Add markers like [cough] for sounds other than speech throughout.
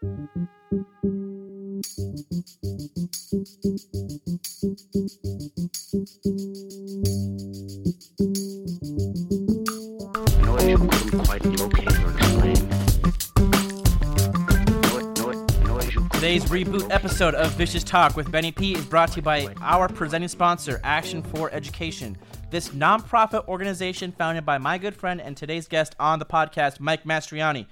Today's reboot episode of Vicious Talk with Benny P is brought to you by our presenting sponsor, Action for Education. This nonprofit organization founded by my good friend and today's guest on the podcast, Mike Mastriani.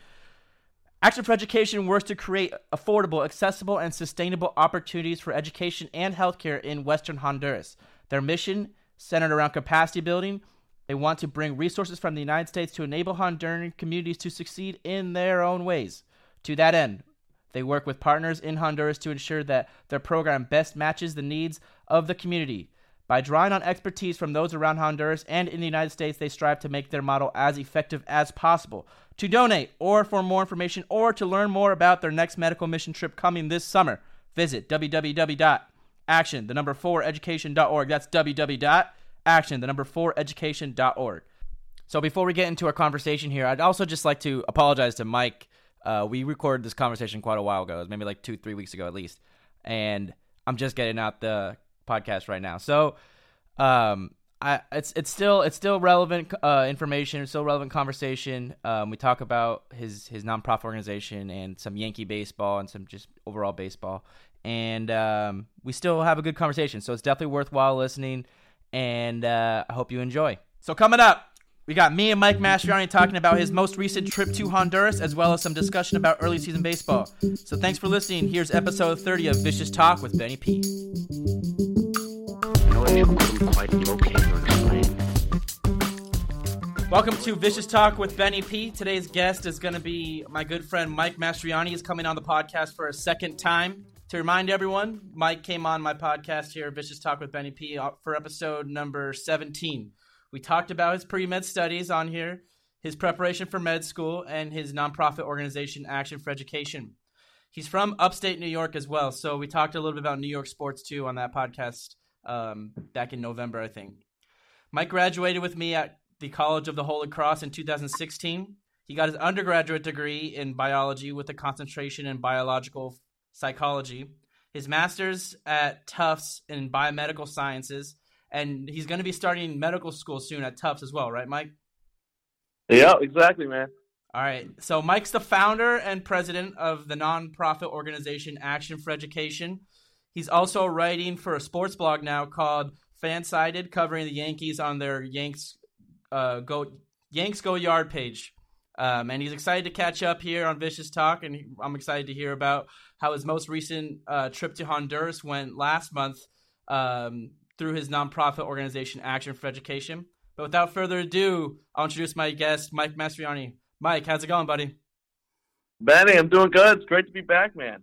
Action for Education works to create affordable, accessible, and sustainable opportunities for education and healthcare in Western Honduras. Their mission, centered around capacity building, they want to bring resources from the United States to enable Honduran communities to succeed in their own ways. To that end, they work with partners in Honduras to ensure that their program best matches the needs of the community. By drawing on expertise from those around Honduras and in the United States, they strive to make their model as effective as possible. To donate, or for more information, or to learn more about their next medical mission trip coming this summer, visit www.action, the number 4 education.org. That's www.action, the number 4 education.org. So before we get into our conversation here, I'd also just like to apologize to Mike. Uh, we recorded this conversation quite a while ago. Maybe like two, three weeks ago at least, and I'm just getting out the podcast right now. So, um, I it's it's still it's still relevant uh, information, it's still relevant conversation. Um, we talk about his his nonprofit organization and some Yankee baseball and some just overall baseball, and um, we still have a good conversation. So it's definitely worthwhile listening, and uh, I hope you enjoy. So coming up. We got me and Mike Mastriani talking about his most recent trip to Honduras, as well as some discussion about early season baseball. So thanks for listening. Here's episode 30 of Vicious Talk with Benny P. Welcome to Vicious Talk with Benny P. Today's guest is going to be my good friend Mike Mastriani. He's coming on the podcast for a second time. To remind everyone, Mike came on my podcast here, Vicious Talk with Benny P, uh, for episode number 17. We talked about his pre med studies on here, his preparation for med school, and his nonprofit organization, Action for Education. He's from upstate New York as well, so we talked a little bit about New York sports too on that podcast um, back in November, I think. Mike graduated with me at the College of the Holy Cross in 2016. He got his undergraduate degree in biology with a concentration in biological psychology, his master's at Tufts in biomedical sciences, and he's going to be starting medical school soon at Tufts as well, right, Mike? Yeah, exactly, man. All right. So Mike's the founder and president of the nonprofit organization Action for Education. He's also writing for a sports blog now called Fansided, covering the Yankees on their Yanks uh, go Yanks Go Yard page. Um, and he's excited to catch up here on Vicious Talk, and he- I'm excited to hear about how his most recent uh, trip to Honduras went last month um, through his nonprofit organization Action for Education. But without further ado, I'll introduce my guest, Mike Mastriani. Mike, how's it going, buddy? Benny, I'm doing good. It's great to be back, man.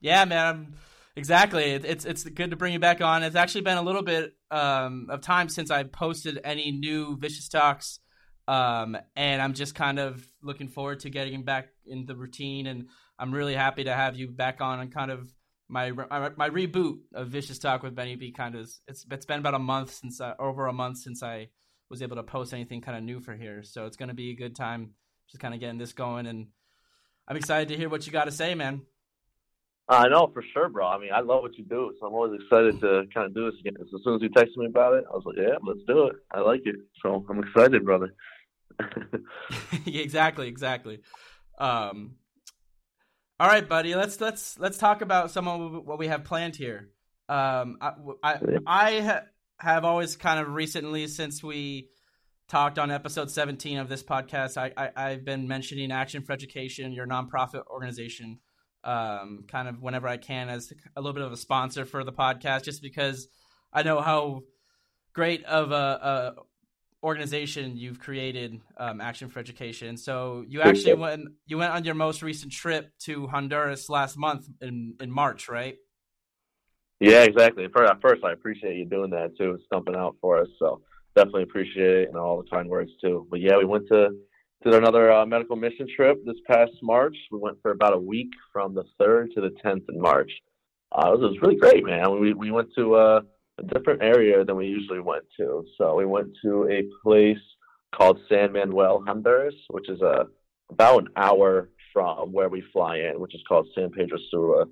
Yeah, man. I'm- Exactly. It, it's it's good to bring you back on. It's actually been a little bit um, of time since I posted any new vicious talks, um, and I'm just kind of looking forward to getting back in the routine. And I'm really happy to have you back on and kind of my my, my reboot of vicious talk with Benny P. Kind of it's it's been about a month since I, over a month since I was able to post anything kind of new for here. So it's going to be a good time just kind of getting this going, and I'm excited to hear what you got to say, man. I know for sure, bro. I mean, I love what you do, so I'm always excited to kind of do this again. So as soon as you texted me about it, I was like, yeah, let's do it. I like it. So I'm excited, brother. [laughs] Exactly, exactly. Um, all right, buddy. Let's let's let's talk about some of what we have planned here. Um, I I, I ha- have always kind of recently, since we talked on episode 17 of this podcast, I, I I've been mentioning Action for Education, your nonprofit organization, um, kind of whenever I can as a little bit of a sponsor for the podcast, just because I know how great of a, a organization you've created, um, Action for Education. So you actually went you went on your most recent trip to Honduras last month in in March, right? yeah, exactly. At first, at first, I appreciate you doing that too, stumping out for us. So definitely appreciate it and all the kind words too. But yeah, we went to did another uh, medical mission trip this past March. We went for about a week from the third to the tenth in March. Uh, it, was, it was really great, man. We we went to uh, a different area than we usually went to. So we went to a place called San Manuel, Honduras, which is a about an hour from where we fly in, which is called San Pedro Sula.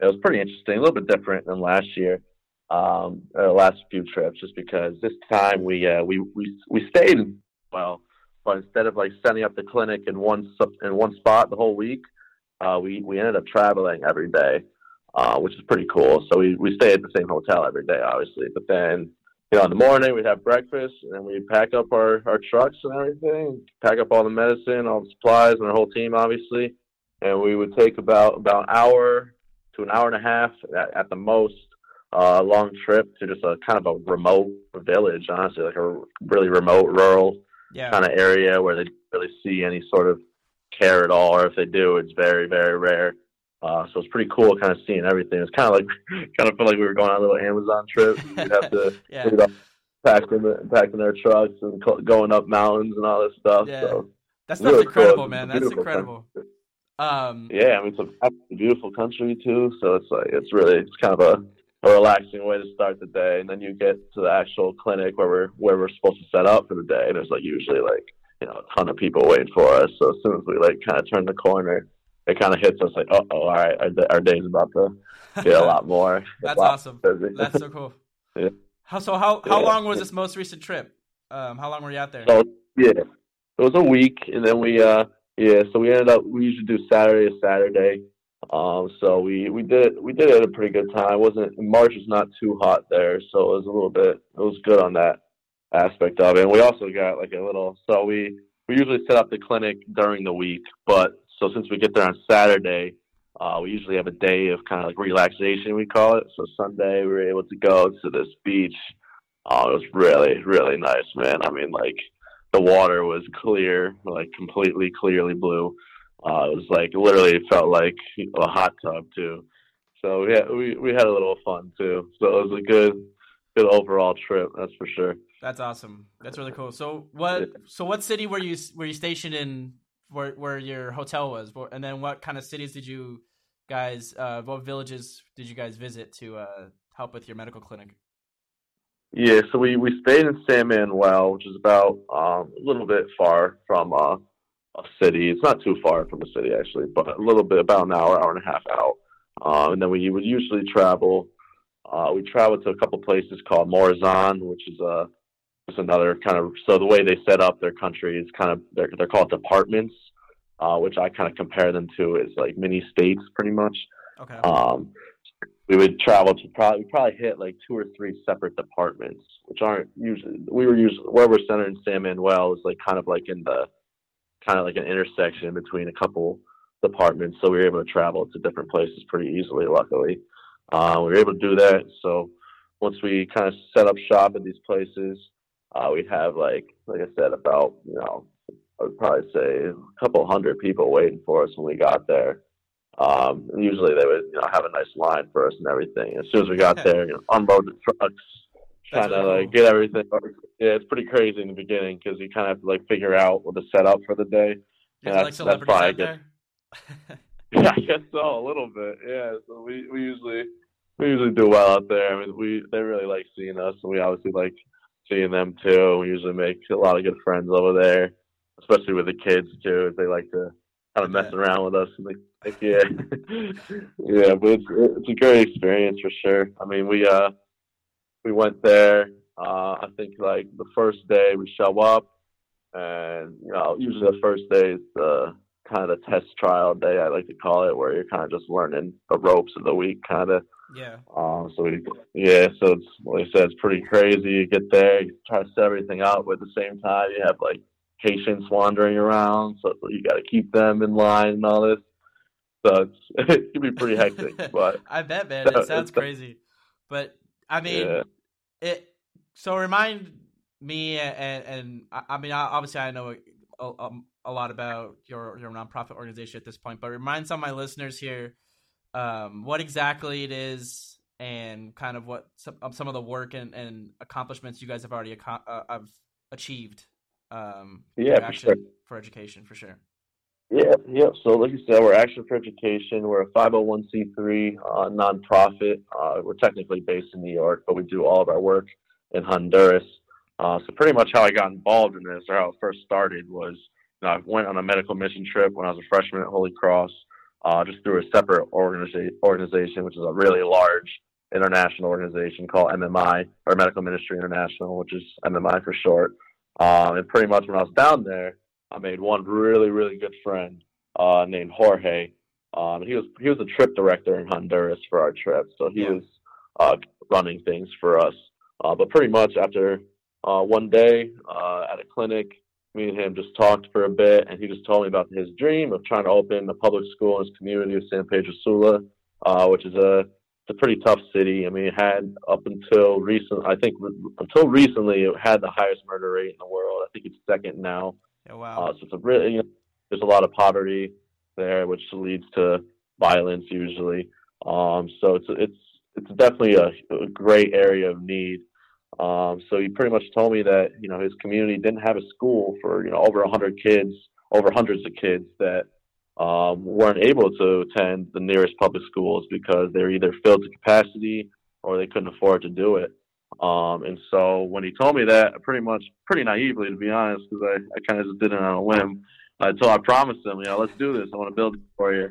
It was pretty interesting, a little bit different than last year, um, last few trips, just because this time we uh, we we we stayed well, but instead of like setting up the clinic in one in one spot the whole week, uh, we we ended up traveling every day, uh, which is pretty cool. So we we stay at the same hotel every day, obviously, but then you know, in the morning we'd have breakfast and then we'd pack up our, our trucks and everything, pack up all the medicine, all the supplies and our whole team obviously. And we would take about about an hour to an hour and a half at, at the most, uh, long trip to just a kind of a remote village, honestly, like a really remote rural Yeah. kind of area where they don't really see any sort of care at all, or if they do, it's very, very rare. Uh, so it's pretty cool, kind of seeing everything. It's kind of like, [laughs] kind of felt like we were going on a little Amazon trip. [laughs] We'd have to [laughs] Yeah. you know, packing the, packing their trucks and co- going up mountains and all this stuff. Yeah. So That's really incredible, cool. man. That's incredible. Um, yeah, I mean it's a beautiful country too. So it's like it's really it's kind of a, a relaxing way to start the day, and then you get to the actual clinic where we're where we're supposed to set up for the day. And there's like usually like you know a ton of people waiting for us. So as soon as we like kind of turn the corner, it kind of hits us like, oh, oh, all right, our, our day's about to get a lot more. [laughs] That's lot awesome. That's so cool. [laughs] Yeah. How so? How how Yeah. long was this most recent trip? Um, how long were you out there? So yeah, it was a week, and then we uh yeah, so we ended up we usually do Saturday to Saturday. Um, so we we did we did it at a pretty good time. It wasn't March was not too hot there, so it was a little bit it was good on that aspect of it. And we also got like a little so we we usually set up the clinic during the week, but so since we get there on Saturday, uh, we usually have a day of kind of like relaxation, we call it. So Sunday, we were able to go to this beach. Oh, it was really, really nice, man. I mean, like the water was clear, like completely clearly blue. Uh, it was like literally it felt like a hot tub too. So yeah, we we had a little fun too. So it was a good, good overall trip. That's for sure. That's awesome. That's really cool. So what? So what city were you were you stationed in? Where where your hotel was? And then what kind of cities did you guys? Uh, what villages did you guys visit to uh, help with your medical clinic? Yeah, so we, we stayed in San Manuel, which is about um, a little bit far from uh, a city. It's not too far from a city actually, but a little bit about an hour, hour and a half out. Uh, and then we would usually travel. Uh, we traveled to a couple places called Morazan, which is uh, just another kind of. So the way they set up their country is kind of they're they're called departments, uh, which I kind of compare them to is like mini states, pretty much. Okay. Um, we would travel to probably we probably hit like two or three separate departments, which aren't usually. We were usually where we're centered in San Manuel is like kind of like in the kind of like an intersection between a couple departments, so we were able to travel to different places pretty easily. Luckily, uh, we were able to do that. So once we kind of set up shop at these places, uh, we have like like I said about you know I would probably say a couple hundred people waiting for us when we got there. Um, and usually they would, you know, have a nice line for us and everything. As soon as we got there, you know, unload the trucks, kind of like get everything. Yeah, it's pretty crazy in the beginning because you kind of have to like figure out what to set up for the day. You Yeah, have, like that's- that's probably good. [laughs] Yeah, I guess so, a little bit. Yeah, so we we usually we usually do well out there. I mean, we they really like seeing us, and we obviously like seeing them too. We usually make a lot of good friends over there, especially with the kids too. They like to kind of mess Yeah. around with us, and they like, yeah, [laughs] yeah. But it's it's a great experience for sure. I mean, we uh we went there. Uh, I think like the first day we show up, and you know usually the first day is the kind of the test trial day I like to call it, where you're kind of just learning the ropes of the week, kind of. yeah. Um, so we, yeah, so it's like I said, it's pretty crazy. You get there, you try to set everything out, but at the same time, you have like patients wandering around, so you got to keep them in line and all this. So it's [laughs] it can be pretty hectic, [laughs] but I bet, man. [laughs] It sounds crazy, but I mean, yeah, it. So remind me, and and I I mean, obviously, I know a, a, a lot about your your nonprofit organization at this point, but remind some of my listeners here um, what exactly it is and kind of what some, of some of the work and, and accomplishments you guys have already aco- uh, have achieved. Um, Yeah, for sure. for education for sure. Yeah, yeah. So like you said, we're Action for Education. We're a 501c3 uh, nonprofit. Uh, we're technically based in New York, but we do all of our work in Honduras. Uh, so pretty much how I got involved in this, or how it first started, was you know, I went on a medical mission trip when I was a freshman at Holy Cross, uh, just through a separate organiza- organization, which is a really large international organization called MMI or Medical Ministry International, which is MMI for short. Um, and pretty much when I was down there, I made one really really good friend uh, named Jorge. Um, he was he was a trip director in Honduras for our trip, so he Yeah. was uh, running things for us. Uh, but pretty much after uh, one day uh, at a clinic, me and him just talked for a bit, and he just told me about his dream of trying to open a public school in his community of San Pedro Sula, uh, which is a it's a pretty tough city. I mean, it had up until recent, I think until recently, it had the highest murder rate in the world. I think it's second now. Yeah, wow. Uh, so it's a really, you know, there's a lot of poverty there, which leads to violence usually. Um, so it's it's it's definitely a, a great area of need. Um, so he pretty much told me that you know his community didn't have a school for you know over hundred kids, over hundreds of kids that um, weren't able to attend the nearest public schools because they're either filled to capacity or they couldn't afford to do it. Um, and so when he told me that, pretty much, pretty naively to be honest, because I, I kind of just did it on a whim. Uh, so I promised him, you know, let's do this. I want to build it for you.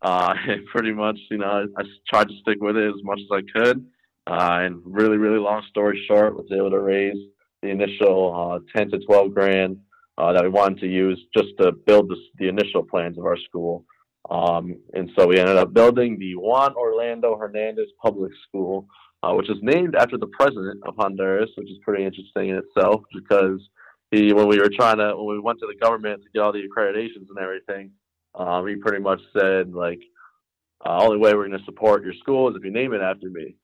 Uh, [laughs] and pretty much, you know, I, I tried to stick with it as much as I could. Uh, and really, really long story short, was able to raise the initial uh, 10 to 12 grand uh, that we wanted to use just to build this, the initial plans of our school. Um, and so we ended up building the Juan Orlando Hernandez Public School, uh, which is named after the president of Honduras, which is pretty interesting in itself because he, when we were trying to, when we went to the government to get all the accreditations and everything, um, he pretty much said like, uh, only way we're going to support your school is if you name it after me.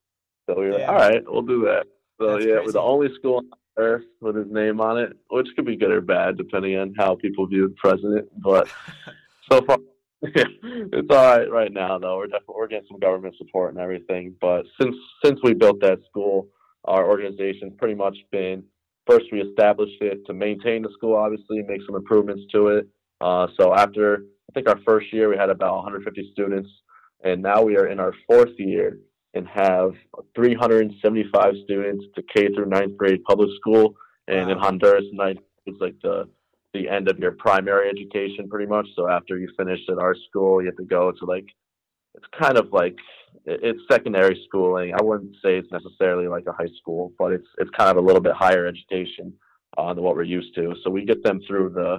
So we were Yeah. like, all right, we'll do that. So That's yeah, crazy. we're the only school on earth with his name on it, which could be good or bad depending on how people view the president. But [laughs] so far, [laughs] it's all right right now. Though we're definitely we're getting some government support and everything. But since since we built that school, our organization's pretty much been first we established it to maintain the school, obviously make some improvements to it. Uh, so after I think our first year we had about 150 students, and now we are in our fourth year and have 375 students to K through ninth grade public school. And in Honduras, ninth is like the the end of your primary education, pretty much. So after you finish at our school, you have to go to like it's kind of like it's secondary schooling. I wouldn't say it's necessarily like a high school, but it's it's kind of a little bit higher education uh, than what we're used to. So we get them through the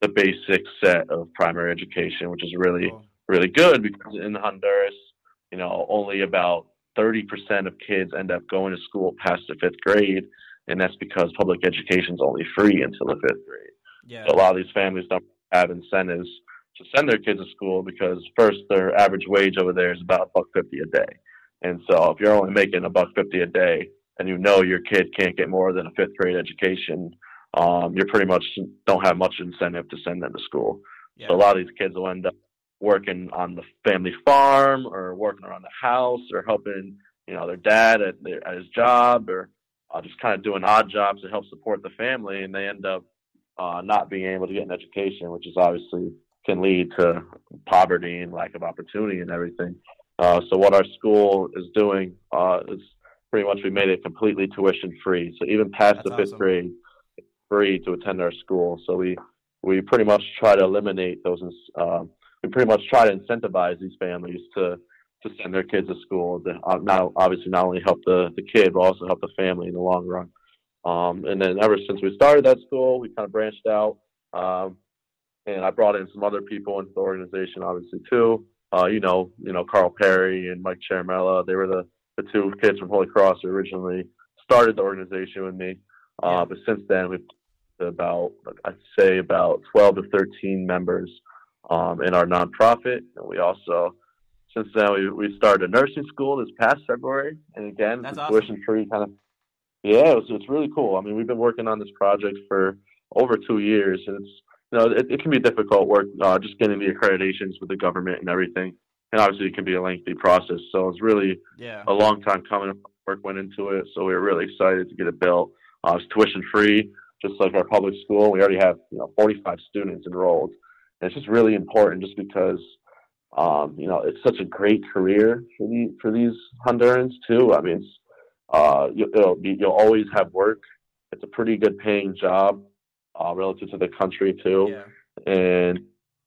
the basic set of primary education, which is really really good because in Honduras, you know, only about 30% of kids end up going to school past the fifth grade, and that's because public education is only free until the fifth grade. Yeah. A lot of these families don't have incentives to send their kids to school because first their average wage over there is about a buck fifty a day, and so if you're only making a buck fifty a day and you know your kid can't get more than a fifth grade education, um, you pretty much don't have much incentive to send them to school. Yeah. So a lot of these kids will end up working on the family farm or working around the house or helping, you know, their dad at, their, at his job or uh, just kind of doing odd jobs to help support the family, and they end up uh, not being able to get an education, which is obviously can lead to poverty and lack of opportunity and everything. Uh, so what our school is doing uh, is pretty much we made it completely tuition free. So even past That's the fifth awesome. grade, free to attend our school. So we we pretty much try to eliminate those. Uh, we pretty much try to incentivize these families to to send their kids to school. To uh, not obviously not only help the the kid, but also help the family in the long run. Um, and then ever since we started that school, we kind of branched out. Um, and I brought in some other people into the organization, obviously too. Uh, you know, you know Carl Perry and Mike Charamella. They were the the two kids from Holy Cross who originally started the organization with me. Uh, But since then, we've about I'd say about 12 to 13 members um, in our nonprofit, and we also since then we we started a nursing school this past February, and again, That's awesome. tuition free kind of. Yeah, it's it's really cool. I mean, we've been working on this project for over two years, and it's you know it, it can be difficult work uh, just getting the accreditations with the government and everything, and obviously it can be a lengthy process. So it's really Yeah. a long time coming. Work went into it, so we were really excited to get it built. Uh, it's tuition free, just like our public school. We already have you know 45 students enrolled, and it's just really important, just because um, you know it's such a great career for the for these Hondurans too. I mean, it's, uh, you, it'll you'll always have work. It's a pretty good paying job uh, relative to the country too Yeah. and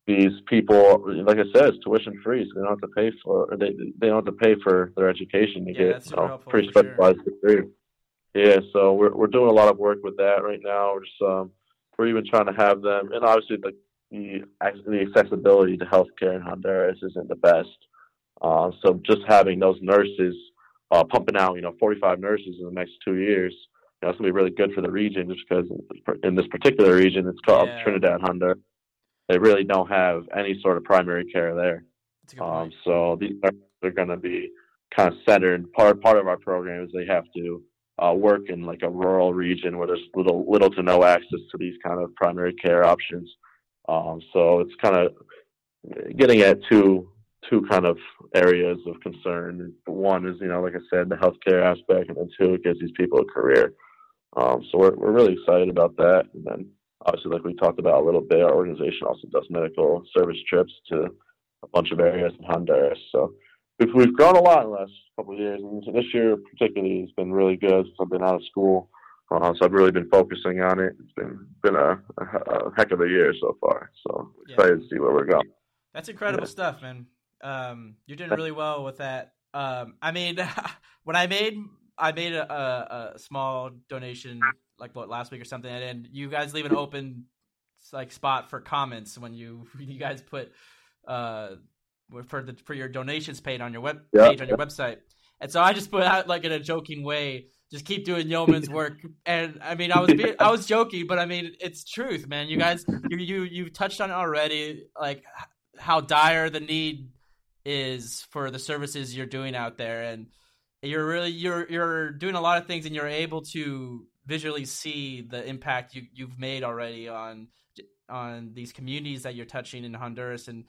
these people, like I said, it's tuition free, so they don't have to pay for they they don't have to pay for their education to Yeah, get you know, pretty for sure. specialized degree. Yeah, so we're we're doing a lot of work with that right now. We're just um, we're even trying to have them, and obviously the the, the accessibility to healthcare in Honduras isn't the best. Uh, so just having those nurses uh, pumping out, you know, 45 nurses in the next two years, you know, it's gonna be really good for the region, just because in this particular region, it's called Yeah. Trinidad, Honduras. They really don't have any sort of primary care there. That's a good Um, so these are they're going to be kind of centered. Part part of our program is they have to uh, work in like a rural region where there's little little to no access to these kind of primary care options. Um, so it's kind of getting at two two kind of areas of concern. One is you know like I said the healthcare aspect, and then two it gives these people a career. Um, so we're we're really excited about that. And then obviously like we talked about a little bit, our organization also does medical service trips to a bunch of areas in Honduras. So we've, we've grown a lot in the last couple of years. And this year, particularly, has been really good since I've been out of school. Uh, so I've really been focusing on it. It's been been a, a, a heck of a year so far. So Yeah. excited to see where we're going. That's incredible Yeah. stuff, man. Um, you're doing really well with that. Um, I mean, [laughs] when I made I made a, a, a small donation like what last week or something, and you guys leave an [clears throat] open like spot for comments when you [laughs] you guys put uh for the for your donations paid on your web Yeah. page on your website, and so I just put out like in a joking way. Just keep doing yeoman's [laughs] work, and I mean, I was being, I was joking, but I mean, it's truth, man. You guys, you you you touched on it already, like how dire the need is for the services you're doing out there. And you're really you're you're doing a lot of things and you're able to visually see the impact you you've made already on on these communities that you're touching in Honduras. And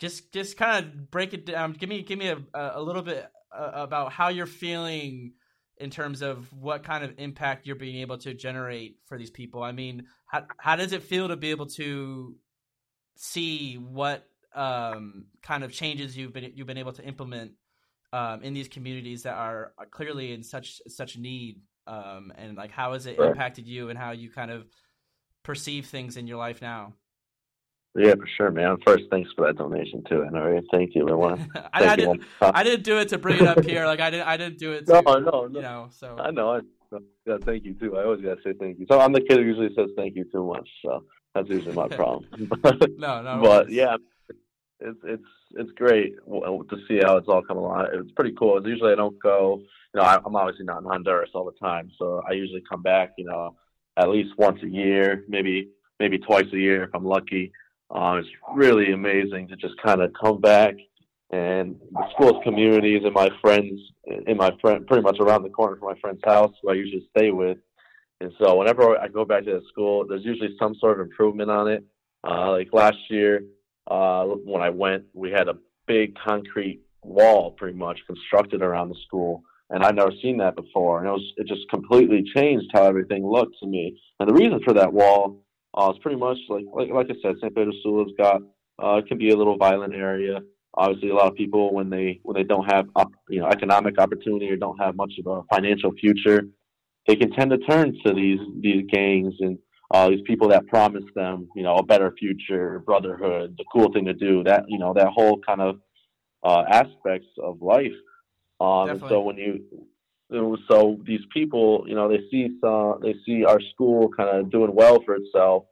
just just kind of break it down. Give me give me a a little bit uh, about how you're feeling in terms of what kind of impact you're being able to generate for these people. I mean how how does it feel to be able to see what um, kind of changes you've been you've been able to implement um, in these communities that are, are clearly in such such need, um, and like how has it Sure. impacted you and how you kind of perceive things in your life now? Yeah, for sure, man. First, thanks for that donation too, Henry. Thank you. [laughs] I want I, I didn't. I didn't do it to bring it up here. Like I didn't I didn't do it. No, no, no. You know, so I know. I yeah, thank you too. I always gotta say thank you. So I'm the kid who usually says thank you too much. So that's usually my [laughs] problem. no, no. [laughs] but worries. yeah, it's it's it's great to see how it's all come along. It's pretty cool. Usually I don't go. You know, I'm obviously not in Honduras all the time, so I usually come back. You know, at least once a year, maybe maybe twice a year if I'm lucky. Um, it's really amazing to just kind of come back and the school's communities and my friends in my friend pretty much around the corner from my friend's house who I usually stay with. And so whenever I go back to the school, there's usually some sort of improvement on it. Uh, like last year, uh, when I went, we had a big concrete wall pretty much constructed around the school. And I'd never seen that before. And it was, it just completely changed how everything looked to me. And the reason for that wall uh, is pretty much like, like, like I said, San Pedro Sula's got, uh, it can be a little violent area. Obviously, a lot of people when they when they don't have op, you know economic opportunity or don't have much of a financial future, they can tend to turn to these these gangs and uh, these people that promise them you know a better future, brotherhood, the cool thing to do. That you know that whole kind of uh, aspects of life. Um, and so when you so these people, you know, they see some, they see our school kind of doing well for itself,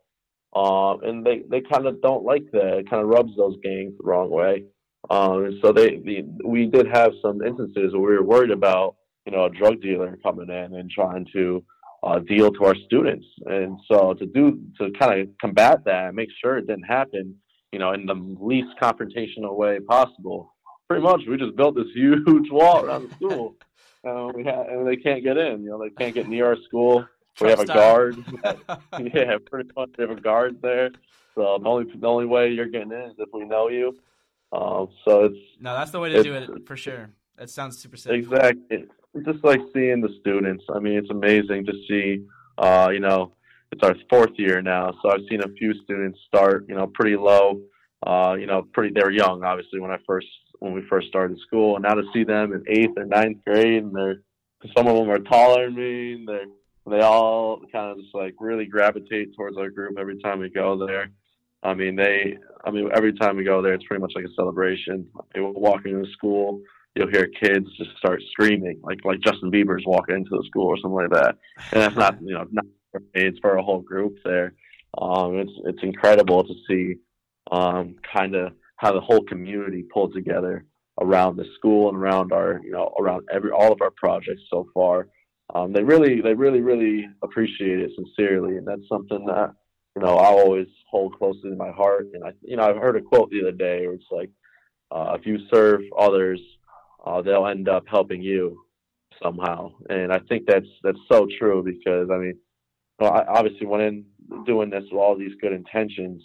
um, and they they kind of don't like that. It kind of rubs those gangs the wrong way. Um, and so they, the we did have some instances where we were worried about, you know, a drug dealer coming in and trying to uh, deal to our students. And so to do to kind of combat that and make sure it didn't happen, you know, in the least confrontational way possible. Pretty much, we just built this [laughs] huge wall around the school, [laughs] and we ha- and they can't get in. You know, they can't get near our school. [laughs] We have a guard. yeah, pretty much we have a guard there. So the only the only way you're getting in is if we know you. Um, so it's no, that's the way to do it for sure. That sounds super safe. Exactly. Just like seeing the students. I mean, it's amazing to see. Uh, you know, it's our fourth year now, so I've seen a few students start. You know, pretty low. Uh, you know, pretty. They were young, obviously, when I first when we first started school, and now to see them in eighth or ninth grade, and they're some of them are taller than me. And they they all kind of just like really gravitate towards our group every time we go there. I mean, they. I mean, every time we go there, it's pretty much like a celebration. We're walking into school, you'll hear kids just start screaming, like like Justin Bieber's walking into the school or something like that. And that's not, you know, not it's for a whole group there. Um, it's it's incredible to see, um, kind of how the whole community pulled together around the school and around our, you know, around every all of our projects so far. Um, they really, they really, really appreciate it sincerely, and that's something that you know, I always hold closely to my heart. And I, you know, I've heard a quote the other day where it's like, uh, if you serve others, uh, they'll end up helping you somehow. And I think that's that's so true because I mean, well, I obviously went in doing this with all these good intentions,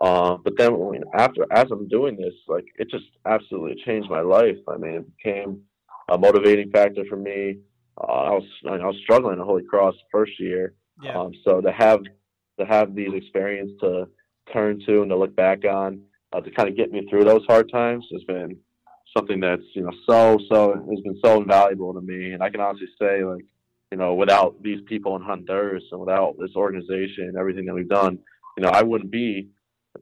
uh, but then when, after as I'm doing this, like it just absolutely changed my life. I mean, it became a motivating factor for me. Uh, I was I was struggling at Holy Cross first year, Yeah. um, so to have to have these experiences to turn to and to look back on uh, to kind of get me through those hard times has been something that's you know so so has been so invaluable to me and i can honestly say like you know without these people in honduras and without this organization and everything that we've done you know i wouldn't be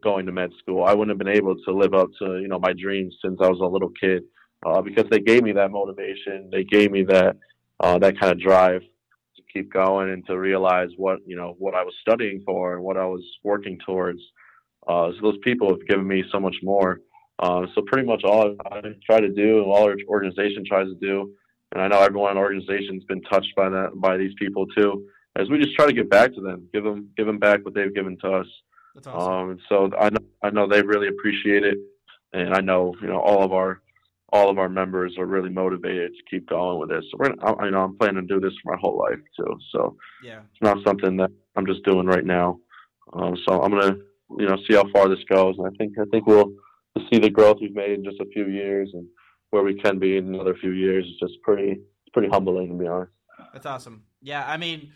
going to med school i wouldn't have been able to live up to you know my dreams since i was a little kid uh, because they gave me that motivation they gave me that uh, that kind of drive to keep going and to realize what you know what I was studying for and what I was working towards. Uh, so those people have given me so much more. Uh, so pretty much all I try to do, and all our organization tries to do, and I know everyone in the organization's been touched by that by these people too. As we just try to give back to them, give them give them back what they've given to us. That's awesome. Um, so I know I know they really appreciate it, and I know you know all of our all of our members are really motivated to keep going with this. So we're gonna, I, you know I'm planning to do this for my whole life too. So yeah. it's not something that I'm just doing right now. Um, so I'm gonna you know see how far this goes, and I think I think we'll see the growth we've made in just a few years and where we can be in another few years. It's just pretty it's pretty humbling to be honest. That's awesome. Yeah, I mean,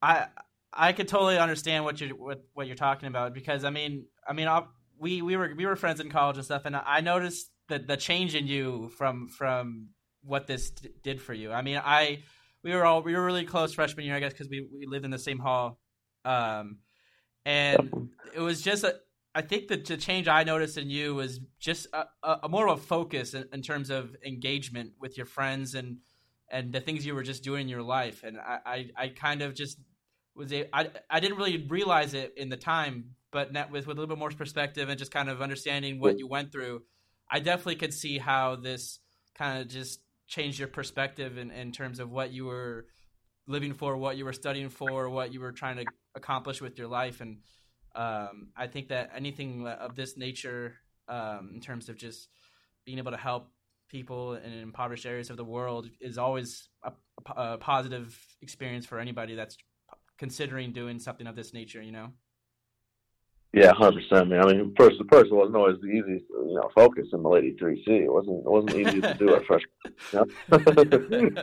I I could totally understand what you're what, what you're talking about because I mean, I mean, I, we we were we were friends in college and stuff, and I noticed the the change in you from from what this d- did for you. I mean, I we were all we were really close freshman year, I guess, because we we lived in the same hall, um, and it was just a. I think that the change I noticed in you was just a, a, a more of a focus in, in terms of engagement with your friends and and the things you were just doing in your life. And I, I, I kind of just was a, I, I didn't really realize it in the time, but net with with a little bit more perspective and just kind of understanding what you went through, I definitely could see how this kind of just changed your perspective in, in terms of what you were living for, what you were studying for, what you were trying to accomplish with your life. And um, I think that anything of this nature, um, in terms of just being able to help people in impoverished areas of the world, is always a, a positive experience for anybody that's considering doing something of this nature. You know. Yeah, hundred percent, man. I mean, first, the first wasn't always the easiest, you know, focus in Mulledy Three C. It wasn't, it wasn't easy to do at first. You [laughs] know?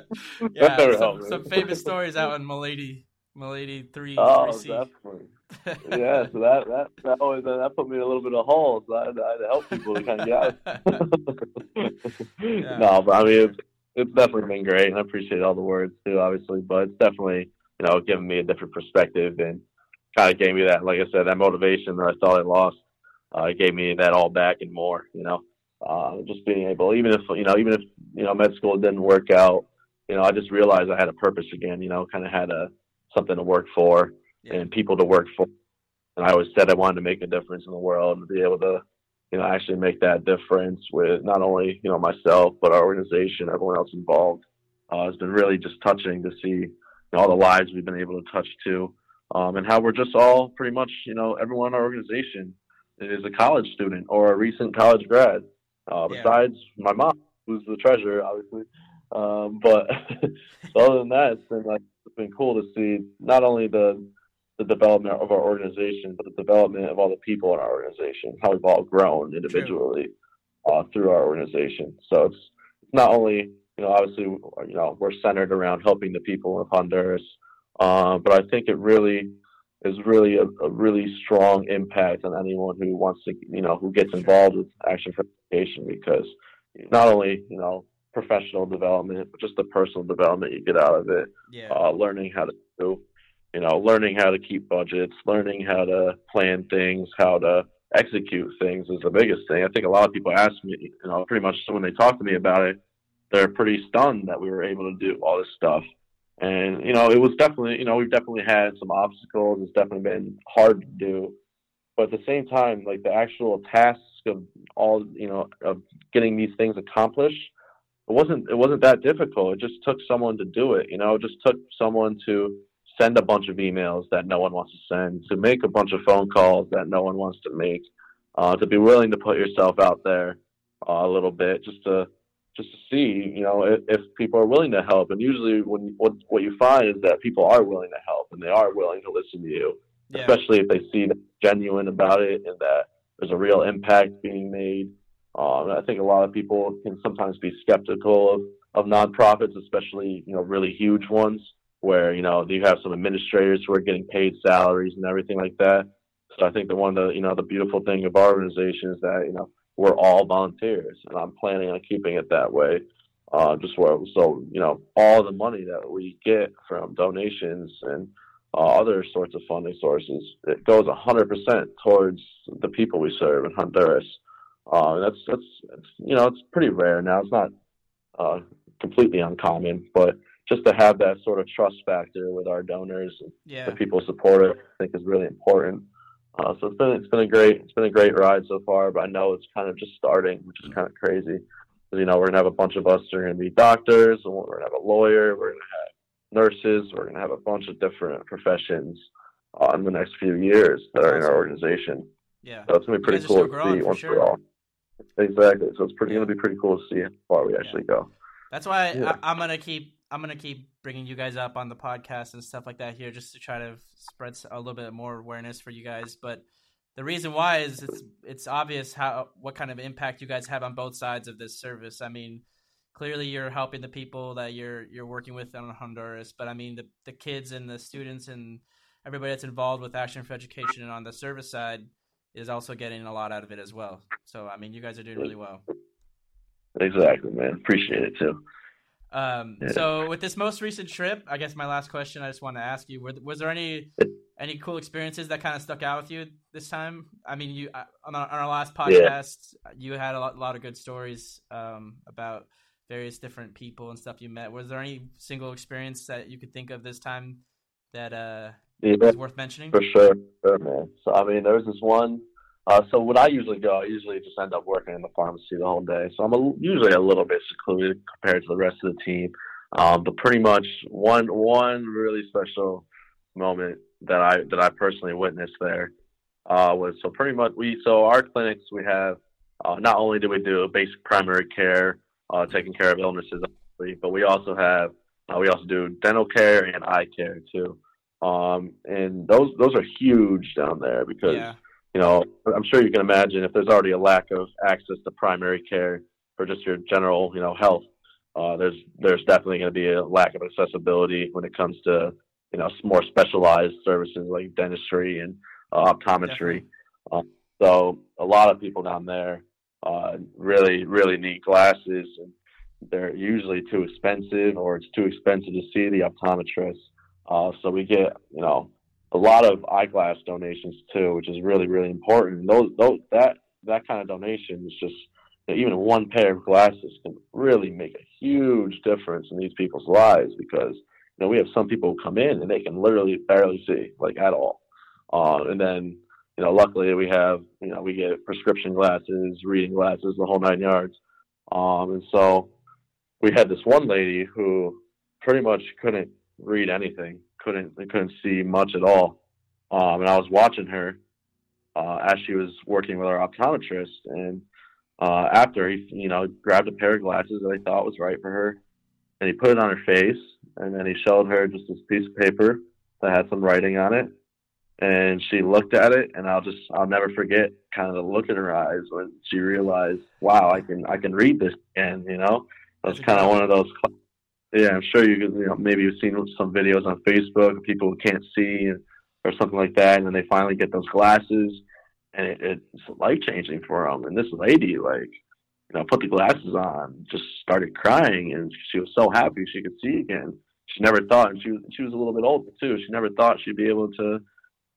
[laughs] yeah, some, helped, some famous stories out in Mulledy, Mulledy three. Oh, 3C. definitely. [laughs] Yeah, so that that that always that put me in a little bit of hole. So I had, to- I had to help people to kind of get out. [laughs] Yeah. No, but I mean, it's, it's definitely been great, and I appreciate all the words too, obviously. But it's definitely, you know, given me a different perspective and kind of gave me that, like I said, that motivation that I thought I lost. Uh, it gave me that all back and more. You know, uh, just being able, even if you know, even if you know, med school didn't work out, you know, I just realized I had a purpose again. You know, kind of had a something to work for Yeah. and people to work for. And I always said I wanted to make a difference in the world and be able to, you know, actually make that difference with not only, you know, myself, but our organization, everyone else involved. Uh, it's been really just touching to see you know, all the lives we've been able to touch too. Um, and how we're just all pretty much, you know, everyone in our organization is a college student or a recent college grad. Uh, Yeah. besides my mom, who's the treasurer, obviously. Um, but [laughs] other than that, it's been like been cool to see not only the the development of our organization, but the development of all the people in our organization, how we've all grown individually uh, through our organization. So it's it's not only you know obviously you know we're centered around helping the people of Honduras, uh, but I think it really is really a, a really strong impact on anyone who wants to you know who gets involved with Action for Education because not only you know professional development, just the personal development you get out of it yeah. uh, learning how to do, you know, learning how to keep budgets, learning how to plan things, how to execute things is the biggest thing. I think a lot of people ask me, you know, pretty much when they talk to me about it, they're pretty stunned that we were able to do all this stuff. And you know, it was definitely, you know, we've definitely had some obstacles. It's definitely been hard to do, but at the same time, like the actual task of all, you know, of getting these things accomplished, it wasn't it wasn't that difficult. It just took someone to do it. You know, it just took someone to send a bunch of emails that no one wants to send, to make a bunch of phone calls that no one wants to make, uh, to be willing to put yourself out there uh, a little bit, just to just to see, you know, if, if, people are willing to help. And usually, when what what you find is that people are willing to help and they are willing to listen to you, yeah. especially if they see that genuine about it and that there's a real impact being made. Um, I think a lot of people can sometimes be skeptical of, of nonprofits, especially you know really huge ones where you know you have some administrators who are getting paid salaries and everything like that. So I think that one of the you know the beautiful thing of our organization is that you know we're all volunteers, and I'm planning on keeping it that way. Uh, just where so you know all the money that we get from donations and uh, other sorts of funding sources, it goes 100% towards the people we serve in Honduras. Uh, that's that's it's, you know it's pretty rare now. It's not uh, completely uncommon, but just to have that sort of trust factor with our donors and yeah. the people support it, I think is really important. Uh, so it's been it's been a great it's been a great ride so far, but I know it's kind of just starting, which is kind of crazy. You know we're gonna have a bunch of us who are gonna be doctors, and we're gonna have a lawyer, we're gonna have nurses, we're gonna have a bunch of different professions uh, in the next few years that are in our organization. Yeah, so it's gonna be pretty cool to see once sure. we're all. Exactly. So it's pretty yeah. gonna be pretty cool to see how far we actually yeah. go. That's why yeah. I, I'm gonna keep I'm gonna keep bringing you guys up on the podcast and stuff like that here, just to try to spread a little bit more awareness for you guys. But the reason why is it's it's obvious how what kind of impact you guys have on both sides of this service. I mean, clearly you're helping the people that you're you're working with in Honduras, but I mean the the kids and the students and everybody that's involved with Action for Education and on the service side is also getting a lot out of it as well. So I mean, you guys are doing really well. Exactly, man. Appreciate it too. Um, yeah. So with this most recent trip, I guess my last question I just want to ask you: were, Was there any any cool experiences that kind of stuck out with you this time? I mean, you uh, on our, on our last podcast, yeah. you had a lot, lot, of good stories um, about various different people and stuff you met. Was there any single experience that you could think of this time that uh, yeah, was worth mentioning? For sure, sure, man. So I mean, there was this one uh, so when I usually go, I usually just end up working in the pharmacy the whole day. So I'm a, usually a little bit secluded compared to the rest of the team. Um, but pretty much one one really special moment that I that I personally witnessed there uh, was so pretty much we so our clinics we have uh, not only do we do basic primary care, uh, taking care of illnesses, but we also have uh, we also do dental care and eye care too. Um, and those those are huge down there because. Yeah you know, I'm sure you can imagine if there's already a lack of access to primary care for just your general, you know, health, uh, there's there's definitely going to be a lack of accessibility when it comes to, you know, more specialized services like dentistry and uh, optometry. Uh, so a lot of people down there uh, really really need glasses, and they're usually too expensive, or it's too expensive to see the optometrist. Uh, so we get, you know, a lot of eyeglass donations too, which is really really important. Those those that that kind of donation is just you know, even one pair of glasses can really make a huge difference in these people's lives because you know we have some people who come in and they can literally barely see like at all, uh, and then you know luckily we have you know we get prescription glasses, reading glasses, the whole nine yards, um, and so we had this one lady who pretty much couldn't read anything. Couldn't couldn't see much at all. Um, and I was watching her uh, as she was working with our optometrist, and uh, after he, you know, grabbed a pair of glasses that he thought was right for her, and he put it on her face, and then he showed her just this piece of paper that had some writing on it, and she looked at it, and I'll just I'll never forget kind of the look in her eyes when she realized, wow, I can I can read this, and you know, that's kind of one of those yeah, I'm sure you you know maybe you've seen some videos on Facebook of people who can't see or something like that, and then they finally get those glasses, and it, it's life changing for them. And this lady, like, you know, put the glasses on, just started crying, and she was so happy she could see again. She never thought, and she was she was a little bit older too. She never thought she'd be able to,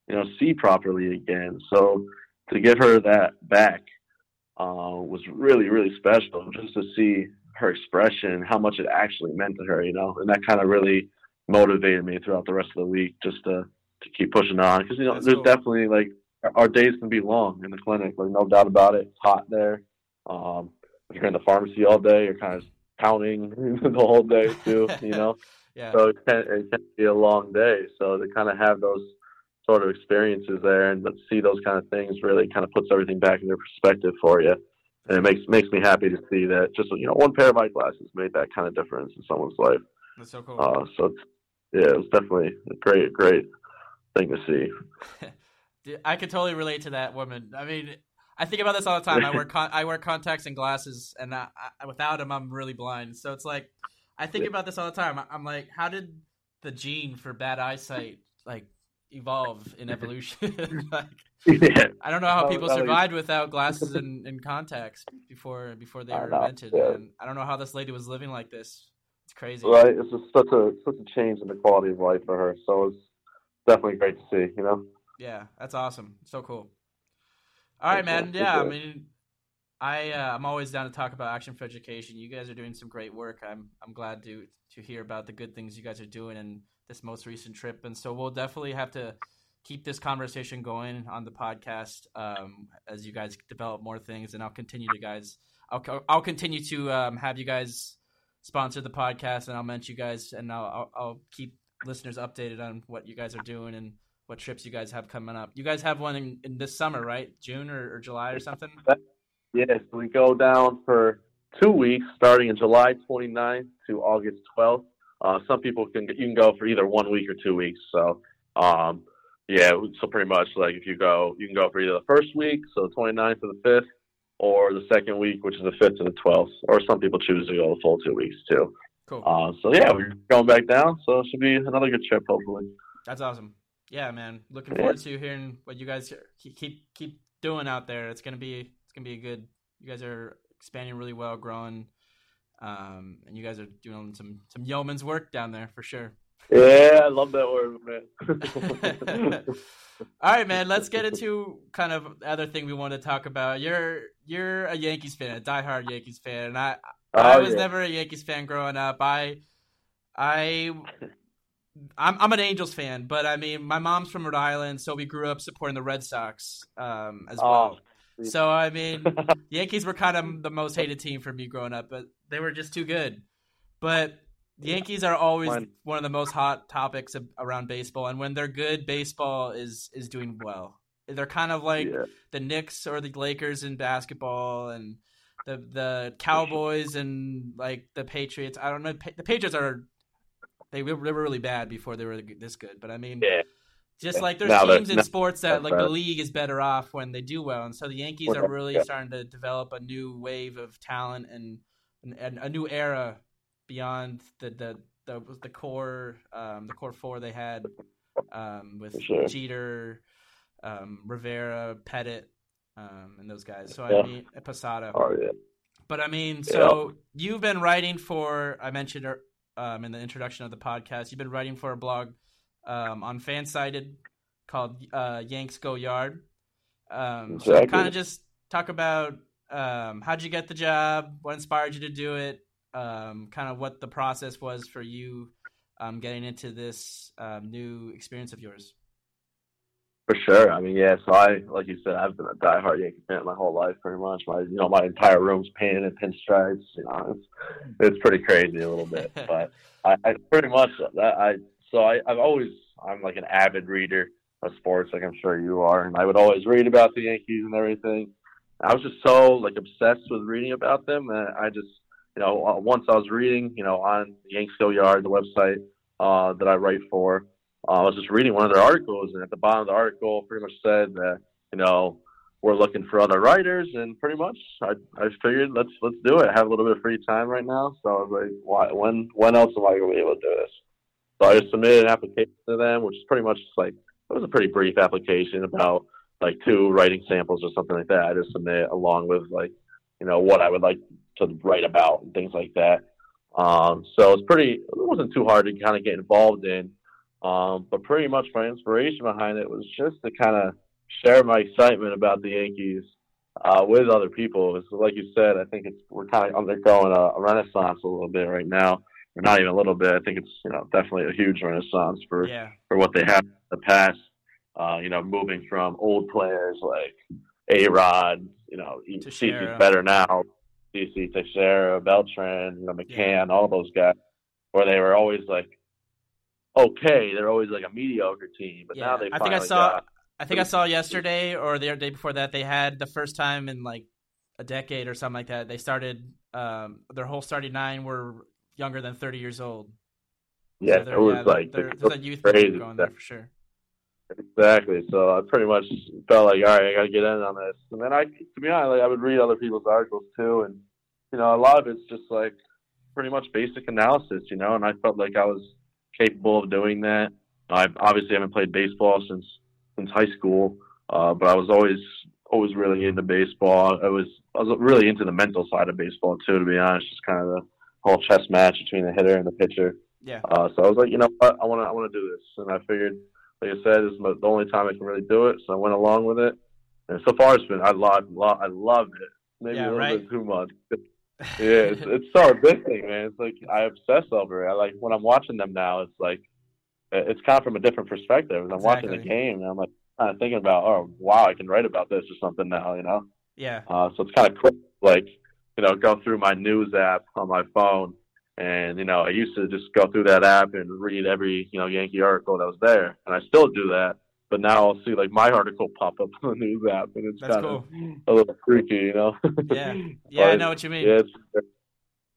you know, see properly again. So to get her that back uh, was really really special. Just to see her expression, how much it actually meant to her, you know, and that kind of really motivated me throughout the rest of the week just to to keep pushing on because you know That's there's cool. definitely like our days can be long in the clinic, like no doubt about it. It's hot there. Um, if you're in the pharmacy all day, you're kind of counting [laughs] the whole day too, you know. [laughs] Yeah. So it can, it can be a long day. So to kind of have those sort of experiences there and see those kind of things really kind of puts everything back in into perspective for you. And it makes makes me happy to see that just you know one pair of eyeglasses made that kind of difference in someone's life. That's so cool. Uh, so it's, yeah, it was definitely a great great thing to see. [laughs] Dude, I could totally relate to that woman. I mean, I think about this all the time. I wear con- I wear contacts and glasses, and I, I, without them, I'm really blind. So it's like I think about this all the time. I'm like, how did the gene for bad eyesight like evolve in evolution? [laughs] [laughs] like, yeah, I don't know how people survived without glasses [laughs] and, and contacts before before they I were know, invented. yeah. And I don't know how this lady was living like this. It's crazy. right. It's just such a such a change in the quality of life for her. So it's definitely great to see. You know. Yeah, that's awesome. So cool. All right, man. Yeah, I mean, I uh, I'm always down to talk about Action for Education. You guys are doing some great work. I'm I'm glad to to hear about the good things you guys are doing in this most recent trip. And so we'll definitely have to keep this conversation going on the podcast um, as you guys develop more things. And I'll continue to guys. I'll I'll continue to um, have you guys sponsor the podcast, and I'll mention you guys, and I'll I'll, I'll keep listeners updated on what you guys are doing and what trips you guys have coming up. You guys have one in, in this summer, right? June or, or July or something? Yes, we go down for two weeks, starting in July 29th to August 12th. Uh, some people can you can go for either one week or two weeks. So, um, yeah, so pretty much like if you go, you can go for either the first week, so the 29th to the 5th, or the second week, which is the 5th to the 12th. Or some people choose to go the full two weeks too. Cool. Uh, so yeah, we're going back down, so it should be another good trip, hopefully. That's awesome. Yeah, man. Looking Yeah. forward to hearing what you guys keep keep, keep doing out there. It's gonna be it's gonna be a good. You guys are expanding really well, growing, um, and you guys are doing some some yeoman's work down there for sure. Yeah, I love that word, man. [laughs] All right, man. Let's get into kind of the other thing we want to talk about. You're you're a Yankees fan, a diehard Yankees fan, and I I Oh, was yeah. never a Yankees fan growing up. I I I'm I'm an Angels fan, but I mean my mom's from Rhode Island, so we grew up supporting the Red Sox um, as well. So I mean, [laughs] Yankees were kind of the most hated team for me growing up, but they were just too good. But the Yankees are always one of the most hot topics of, around baseball, and when they're good, baseball is is doing well. They're kind of like yeah. the Knicks or the Lakers in basketball, and the the Cowboys and like the Patriots. I don't know. The Patriots are they were, they were really bad before they were this good, but I mean, Yeah. Just like there's teams in sports that like the league is better off when they do well, and so the Yankees are really yeah. starting to develop a new wave of talent and and, and a new era beyond the the the, the core um, the core four they had um, with sure. Jeter, um, Rivera, Pettitte, um, and those guys. So Yeah. I mean Posada. Oh yeah. But I mean, so you've been writing for I mentioned um, in the introduction of the podcast. You've been writing for a blog um, on Fansided called uh, Yanks Go Yard. Um, So Exactly. kind of just talk about um, how'd you get the job, what inspired you to do it, um, kind of what the process was for you um, getting into this um, new experience of yours. For sure. I mean, yeah. So I, like you said, I've been a diehard Yankee fan my whole life, pretty much. My, you know, my entire room's painted in pinstripes. You know, it's it's pretty crazy a little bit, [laughs] but I, I pretty much I. So I, I've always, I'm like an avid reader of sports, like I'm sure you are, and I would always read about the Yankees and everything. I was just so like obsessed with reading about them that I just, you know, uh, once I was reading, you know, on the Yanks Go Yard, the website uh, that I write for. Uh, I was just reading one of their articles, and at the bottom of the article, pretty much said that you know we're looking for other writers, and pretty much I I figured let's let's do it. I have a little bit of free time right now, so I was like, why when when else am I to be able to do this? So I just submitted an application to them, which is pretty much like it was a pretty brief application about like two writing samples or something like that. I just submit along with like you know what I would like to write about and things like that. Um, so it's pretty. It wasn't too hard to kind of get involved in. Um, but pretty much my inspiration behind it was just to kind of share my excitement about the Yankees uh, with other people. It's like you said, I think it's we're kind of undergoing a, a renaissance a little bit right now, or not even a little bit. I think it's you know definitely a huge renaissance for Yeah. for what they have in the past. Uh, you know, moving from old players like A Rod, you know. CC's better now. CC Teixeira, Beltran, you know, McCann, all those guys, where they were always like okay, they're always like a mediocre team, but Yeah. now they I think I saw. got I think I saw yesterday or the day before that they had the first time in like a decade or something like that. They started um, their whole starting nine were younger than thirty years old. yeah, So they're- it was yeah, like there- there's was a youth crazy going there for sure. Exactly. So I pretty much felt like, all right, I got to get in on this. And then I, to be honest, like, I would read other people's articles too, and you know, a lot of it's just like pretty much basic analysis, you know. And I felt like I was capable of doing that. I obviously haven't played baseball since since high school, uh, but I was always always really into baseball. I was I was really into the mental side of baseball too, to be honest. Just kind of the whole chess match between the hitter and the pitcher. Yeah. Uh, so I was like, you know what, I want to I want to do this, and I figured, like I said, this is the only time I can really do it. So I went along with it, and so far it's been I love, love I loved it. Maybe Yeah, a little right. bit too much. yeah, it's, it's so addicting, man. It's like I obsess over it. I like when I'm watching them now. It's like it's kind of from a different perspective. As I'm watching the game, and I'm like kind of thinking about, oh wow, I can write about this or something now, you know. Yeah. Uh, so it's kind of cool, like you know, go through my news app on my phone, and you know, I used to just go through that app and read every you know Yankee article that was there, and I still do that. But now I'll see like my article pop up [laughs] on the news app, and it's kind cool. of a little freaky, you know. Yeah. [laughs] Yeah, I know what you mean. Yeah,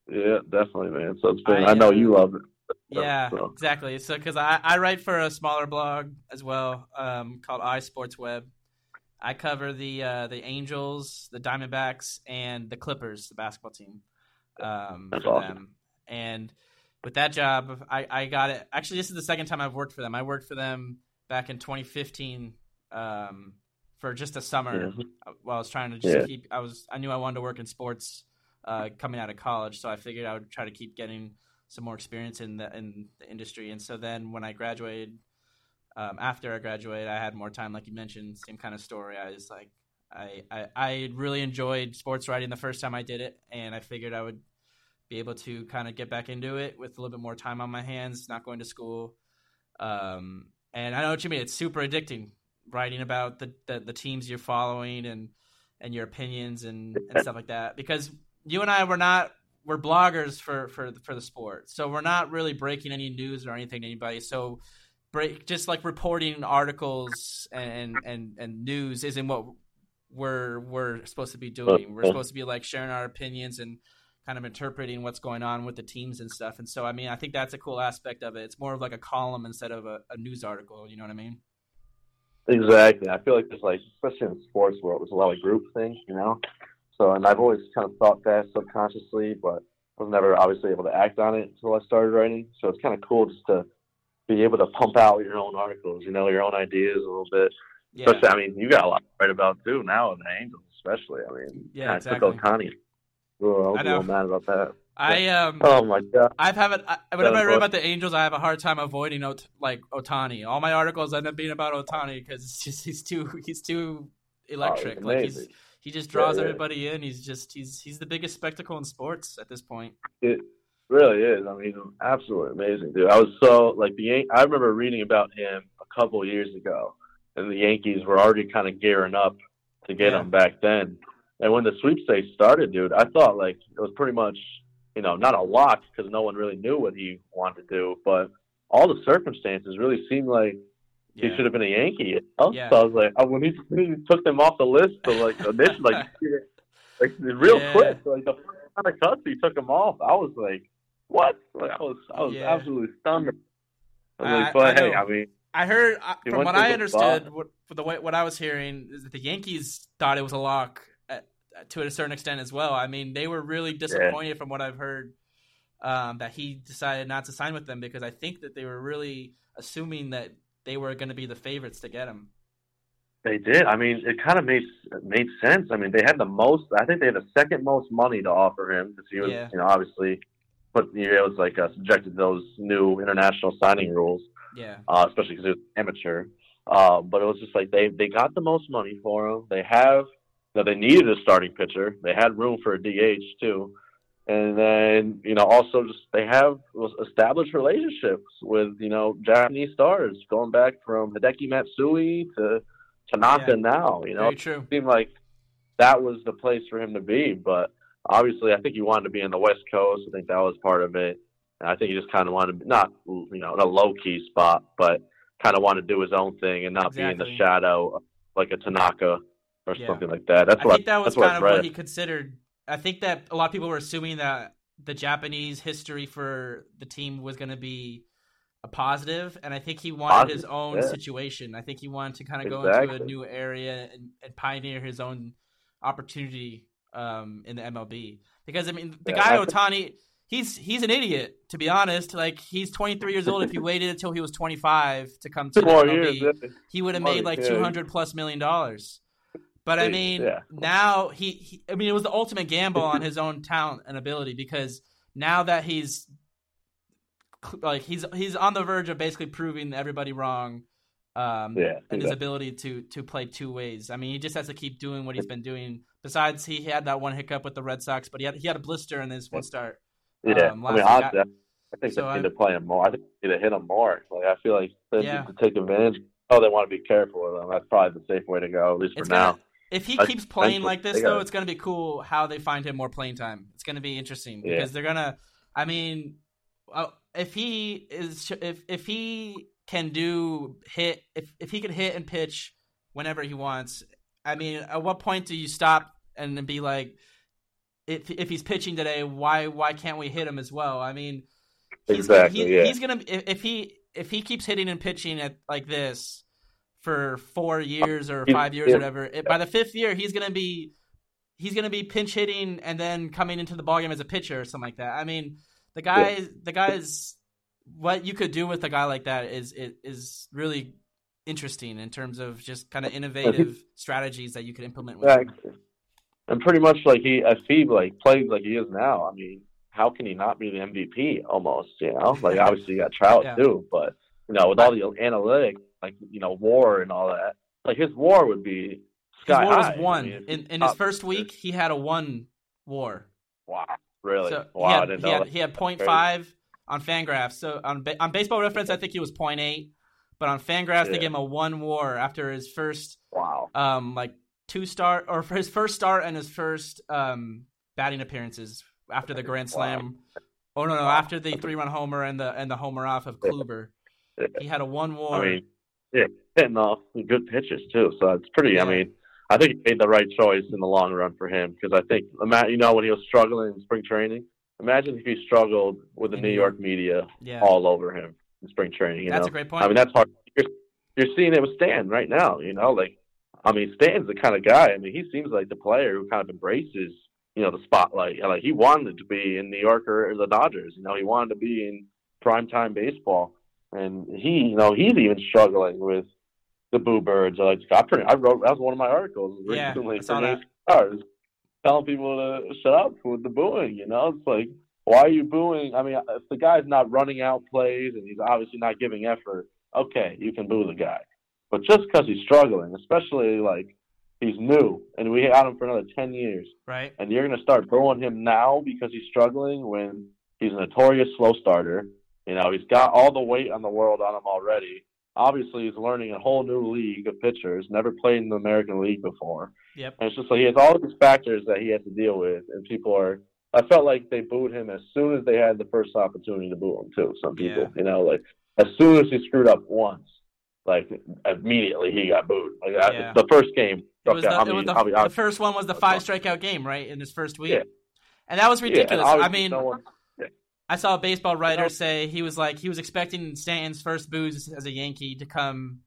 yeah, definitely, man. So it's been. I, I, know uh, you love it. Yeah, So- exactly. So, because I, I write for a smaller blog as well um, called iSports Web. I cover the uh, the Angels, the Diamondbacks, and the Clippers, the basketball team. Um, That's for awesome. them. And with that job, I, I got it. Actually, this is the second time I've worked for them. I worked for them back in 2015 um, for just a summer Yeah. uh, while I was trying to just Yeah. keep. I was I knew I wanted to work in sports uh, coming out of college, so I figured I would try to keep getting some more experience in the in the industry. And so then when I graduated, um, after I graduated, I had more time, like you mentioned, same kind of story. I was like, I, I I really enjoyed sports writing the first time I did it, and I figured I would be able to kind of get back into it with a little bit more time on my hands, not going to school. Um, and I know what you mean. It's super addicting writing about the, the, the teams you're following and and your opinions and, and stuff like that. Because you and I were not we're bloggers for for for the sport, so we're not really breaking any news or anything to anybody. So break just like reporting articles and and and news isn't what we're we're supposed to be doing. We're supposed to be like sharing our opinions and kind of interpreting what's going on with the teams and stuff. And so, I mean, I think that's a cool aspect of it. It's more of like a column instead of a, a news article. You know what I mean? Exactly. I feel like there's like, especially in the sports world, there's a lot of group things, you know. So, and I've always kind of thought that subconsciously, but I was never obviously able to act on it until I started writing. So it's kind of cool just to be able to pump out your own articles, you know, your own ideas a little bit. Yeah. Especially, I mean, you got a lot to write about too now in the Angels, especially. I mean, Yeah, kinda exactly. took Ohtani. Oh, I was I a little mad about that. I um Oh my god. I've have it. I, whenever I read about the Angels, I have a hard time avoiding Ot- like Ohtani. All my articles end up being about Ohtani because it's just he's too he's too electric. like he's Oh, amazing. he just draws Yeah, yeah. everybody in. He's just he's he's the biggest spectacle in sports at this point. It really is. I mean, absolutely amazing, dude. I was so like the. Yan- I remember reading about him a couple years ago, and the Yankees were already kind of gearing up to get Yeah. him back then. And when the sweepstakes started, dude, I thought like it was pretty much, you know, not a lock because no one really knew what he wanted to do, but all the circumstances really seemed like he Yeah. should have been a Yankee. Yeah. So I was like, oh, when he, he took them off the list, so like initially, like, [laughs] like real Yeah. quick, like the first kind of cuts he took them off, I was like, what? Like I was, I was Yeah. absolutely stunned. I was like, but I hey, know. I mean, I heard from what I understood, what for the way what I was hearing is that the Yankees thought it was a lock at, to a certain extent as well. I mean, they were really disappointed from what I've heard um, that he decided not to sign with them because I think that they were really assuming that they were going to be the favorites to get him. They did. I mean, it kind of made made sense. I mean, they had the most. I think they had the second most money to offer him because he was, Yeah. you know, obviously, but you know, it was like uh, subjected to those new international signing rules, Yeah, uh, especially because he was amateur. Uh, but it was just like they they got the most money for him. They have know, they needed a starting pitcher. They had room for a DH too, and then you know also just they have established relationships with you know Japanese stars going back from Hideki Matsui to Tanaka Yeah. now. You know, Very true. it seemed like that was the place for him to be. But obviously, I think he wanted to be in the West Coast. I think that was part of it. And I think he just kind of wanted to, not you know in a low key spot, but kind of wanted to do his own thing and not be in the shadow of like a Tanaka or Yeah. something like that. That's I what think that was kind of what he considered. I think that a lot of people were assuming that the Japanese history for the team was going to be a positive, and I think he wanted his own yeah. situation. I think he wanted to kind of go into a new area and, and pioneer his own opportunity um, in the MLB. Because I mean, the Yeah, guy Ohtani, he's he's an idiot to be honest. Like he's 23 years old. If he [laughs] waited until he was 25 to come to the MLB, years. he would have made like yeah. two hundred plus million dollars. But I mean, yeah. now he, he, I mean, it was the ultimate gamble on his own talent and ability because now that he's like he's he's on the verge of basically proving everybody wrong. Um, Yeah, and his ability to to play two ways. I mean, he just has to keep doing what he's been doing. Besides, he had that one hiccup with the Red Sox, but he had he had a blister in his one start. Yeah, um, I mean, I, I think So they need to play him more. I think they need to hit him more. Like I feel like they Yeah. need to take advantage. Oh, they want to be careful with him. That's probably the safe way to go, at least It's for now. gonna, if he I- keeps playing like this, though, it's going to be cool how they find him more playing time. It's going to be interesting Yeah. because they're gonna. I mean, uh, if he is, if if he can do hit, if if he can hit and pitch whenever he wants, I mean, at what point do you stop and then be like, if if he's pitching today, why why can't we hit him as well? I mean, he's, Exactly, he- yeah. he's gonna if, he if he keeps hitting and pitching at like this for four years or five years yeah. or whatever, it, by the fifth year he's gonna be he's gonna be pinch hitting and then coming into the ballgame as a pitcher or something like that. I mean, the guy the guy's what you could do with a guy like that is is, is really interesting in terms of just kind of innovative strategies that you could implement with him. And pretty much like he, if he like plays like he is now, I mean, how can he not be the MVP almost? You know, [laughs] like obviously you got Trout Yeah. too, but you know, with all the analytics, like you know, WAR and all that, like his WAR would be His sky WAR was high. I one mean, in in his first week. He had a one WAR. Wow, really? So wow, he I had, didn't he know had, that. he had That's 0.5 on Fangraphs. So on ba- on Baseball Reference, I think he was 0.8, but on Fangraphs they gave him a one WAR after his first Wow. um like two start or for his first start and his first um batting appearances after the grand slam. Oh no, no, after the three run homer and the and the homer off of Kluber, he had a one WAR. I mean, yeah, hitting off good pitches too. So it's pretty. Yeah. I mean, I think he made the right choice in the long run for him because I think, you know, when he was struggling in spring training, imagine if he struggled with the New York media yeah, all over him in spring training. You that's know, a great point. I mean, that's hard. You're, you're seeing it with Stan right now. You know, like I mean, Stan's the kind of guy. I mean, he seems like the player who kind of embraces, you know, the spotlight. Like he wanted to be in New York or the Dodgers. You know, he wanted to be in primetime baseball, and he, you know, he's even struggling with the Boo Birds. Like I pretty, I wrote that was one of my articles Yeah, recently for that. Stars, telling people to shut up with the booing. You know, it's like why are you booing? I mean, if the guy's not running out plays and he's obviously not giving effort, okay, you can boo the guy. But just because he's struggling, especially like he's new and we had him for another ten years, right? and you're going to start booing him now because he's struggling when he's a notorious slow starter. You know, he's got all the weight on the world on him already. Obviously, he's learning a whole new league of pitchers, never played in the American League before. Yep. And it's just like he has all these factors that he has to deal with, and people are. I felt like they booed him as soon as they had the first opportunity to boo him too. Some people, Yeah. you know, like as soon as he screwed up once, like immediately he got booed. Like I- Yeah. the first game, It was, the, I it mean, was the, be the first one was the five strikeout game, right, in his first week, Yeah. and that was yeah, ridiculous. I mean, no one- I saw a baseball writer know- say he was like he was expecting Stanton's first boos as a Yankee to come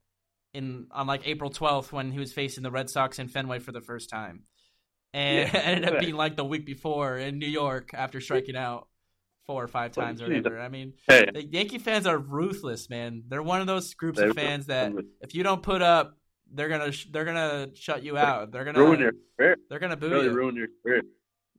in on like April 12th when he was facing the Red Sox in Fenway for the first time, and Yeah, [laughs] it ended up being like the week before in New York after striking out four or five times or whatever. I mean, Hey, the Yankee fans are ruthless, man. They're one of those groups they of fans that if you don't put up, they're gonna sh- they're gonna shut you out. They're gonna ruin your career. they're gonna boo really you. ruin your career.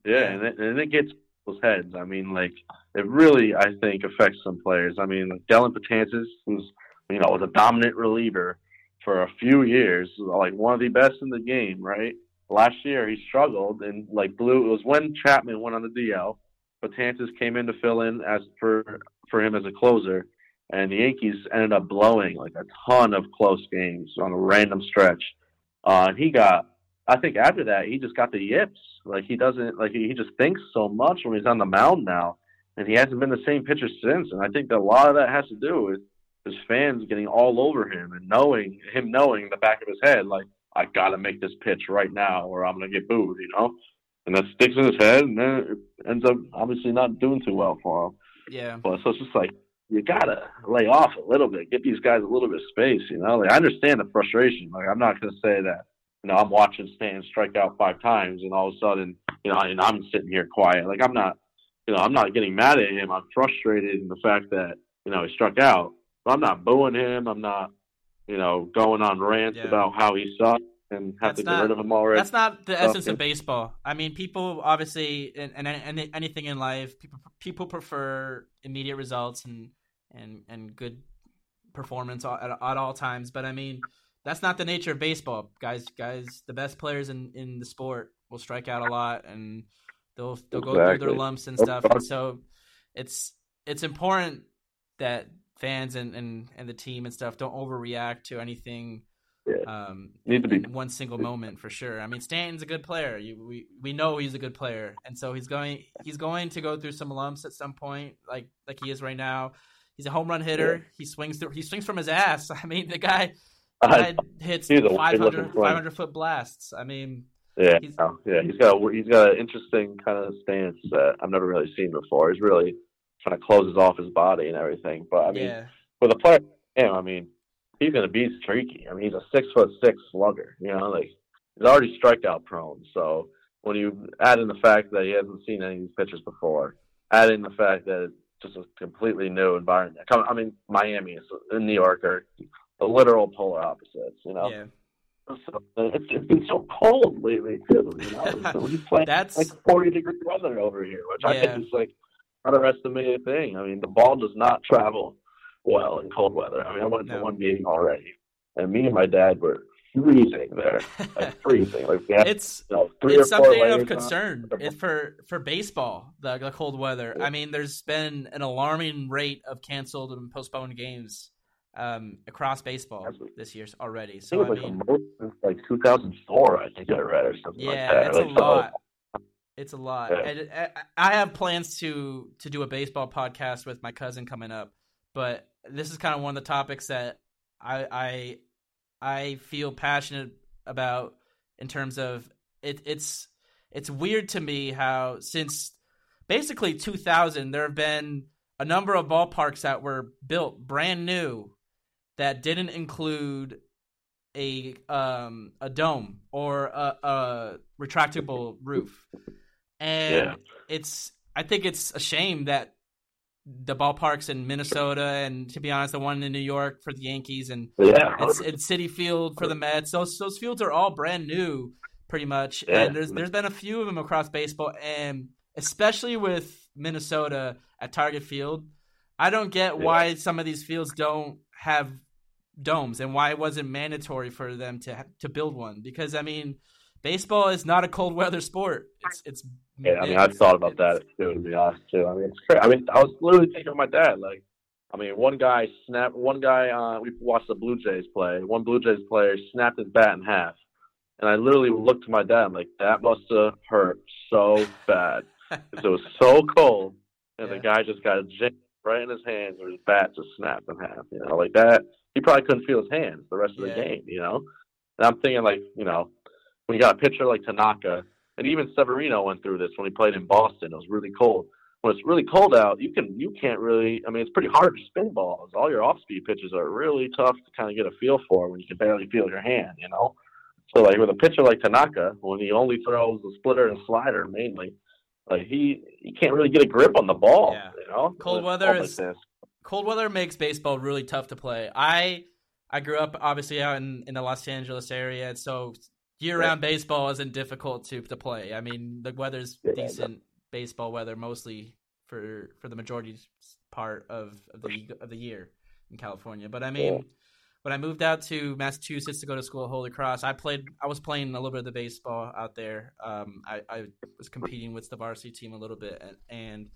Yeah, Yeah. and it, and it gets people's heads. I mean, like it really, I think, affects some players. I mean, like Dellin Betances, who's you know was a dominant reliever, for a few years, like one of the best in the game, right? Last year he struggled and like blew. It was when Chapman went on the DL, Betances came in to fill in as for for him as a closer, and the Yankees ended up blowing like a ton of close games on a random stretch. Uh, and he got, I think after that he just got the yips. Like he doesn't like he, just thinks so much when he's on the mound now, and he hasn't been the same pitcher since. And I think that a lot of that has to do with his fans getting all over him and knowing him knowing in the back of his head like I got to make this pitch right now or I'm gonna get booed, you know. And that sticks in his head, and then it ends up obviously not doing too well for him. Yeah. But so it's just like you gotta lay off a little bit, get these guys a little bit of space. You know, like I understand the frustration. Like I'm not gonna say that you know I'm watching Stan strike out five times, and all of a sudden you know, and I'm sitting here quiet. Like I'm not, you know, I'm not getting mad at him. I'm frustrated in the fact that you know he struck out. But I'm not booing him. I'm not, you know, going on rants Yeah. about how he sucks and have That's to not- get rid of him already. That's not the essence of baseball. I mean, people obviously, and, and, and anything in life, people people prefer immediate results and and and good performance at, at all times. But I mean, that's not the nature of baseball, guys. Guys, the best players in, in the sport will strike out a lot, and they'll they'll go through their lumps and stuff. And so, it's it's important that fans and, and, and the team and stuff don't overreact to anything Yeah. um, Need to be- one single moment for sure. I mean, Stanton's a good player. You, we we know he's a good player, and so he's going he's going to go through some lumps at some point, like like he is right now. He's a home run hitter. He swings through. He swings from his ass. [laughs] I mean, the guy, guy hits he's 500, 500 foot blasts. I mean, Yeah, He's- yeah, he's got a, he's got an interesting kind of stance that I've never really seen before. He's really kind of closes off his body and everything. But I mean, yeah, with a player him, I mean, he's going to be streaky. I mean, he's a six foot six slugger. You know, like he's already strikeout prone. So when you add in the fact that he hasn't seen any of these pitchers before, add in the fact that it's just a completely new environment. I mean, Miami is- and New York are the literal polar opposites. You know, yeah. so it's, it's been so cold lately too. You know, [laughs] so he's playing That's- like forty degree weather over here, which I think is like underestimated thing. I mean, the ball does not travel well in cold weather. I mean, I went to one meeting already, and me and my dad were freezing there, like [laughs] freezing. Like we had it's you know, three it's or something of concern for for baseball the, the cold weather i mean there's been an alarming rate of canceled and postponed games um, across baseball Absolutely. this year already I so it i like mean most like 2004. I think I read or something yeah like that. it's a Like, so- lot it's a lot Yeah. and I, I have plans to to do a baseball podcast with my cousin coming up but this is kind of one of the topics that i i i feel passionate about in terms of it it's it's weird to me how since basically 2000 there have been a number of ballparks that were built brand new that didn't include a um a dome or a, a retractable roof and Yeah. it's i think it's a shame that the ballparks in minnesota and to be honest the one in new york for the yankees and Yeah, it's, it's Citi Field for the Mets. Those those fields are all brand new, pretty much. Yeah. And there's there's been a few of them across baseball, and especially with Minnesota at Target Field, I don't get Yeah. why some of these fields don't have domes and why it wasn't mandatory for them to to build one. Because I mean, baseball is not a cold weather sport. It's it's Yeah, I mean, I've thought about that too, to be honest, too. I mean, it's crazy. I mean, I was literally thinking of my dad. Like, I mean, one guy snapped, one guy, uh, we watched the Blue Jays play. One Blue Jays player snapped his bat in half. And I literally looked to my dad, I'm like, that must have hurt so bad. 'Cause it was so cold. And the guy just got jammed right in his hands, or his bat just snapped in half. You know, like that. He probably couldn't feel his hands the rest of Yeah. the game, you know? And I'm thinking, like, you know, when you got a pitcher like Tanaka, and even Severino went through this when he played in Boston. It was really cold. When it's really cold out, you can you can't really. I mean, it's pretty hard to spin balls. All your off-speed pitches are really tough to kind of get a feel for when you can barely feel your hand. You know. So like with a pitcher like Tanaka, when he only throws the splitter and slider mainly, like he he can't really get a grip on the ball. Yeah. You know. Cold weather is- like cold weather makes baseball really tough to play. I I grew up obviously out in, in the Los Angeles area, and so year round baseball isn't difficult to to play. I mean, the weather's Yeah. decent baseball weather mostly for for the majority part of, of the of the year in California. But I mean, Yeah. when I moved out to Massachusetts to go to school at Holy Cross, I played. I was playing a little bit of the baseball out there. Um, I, I was competing with the varsity team a little bit, and, and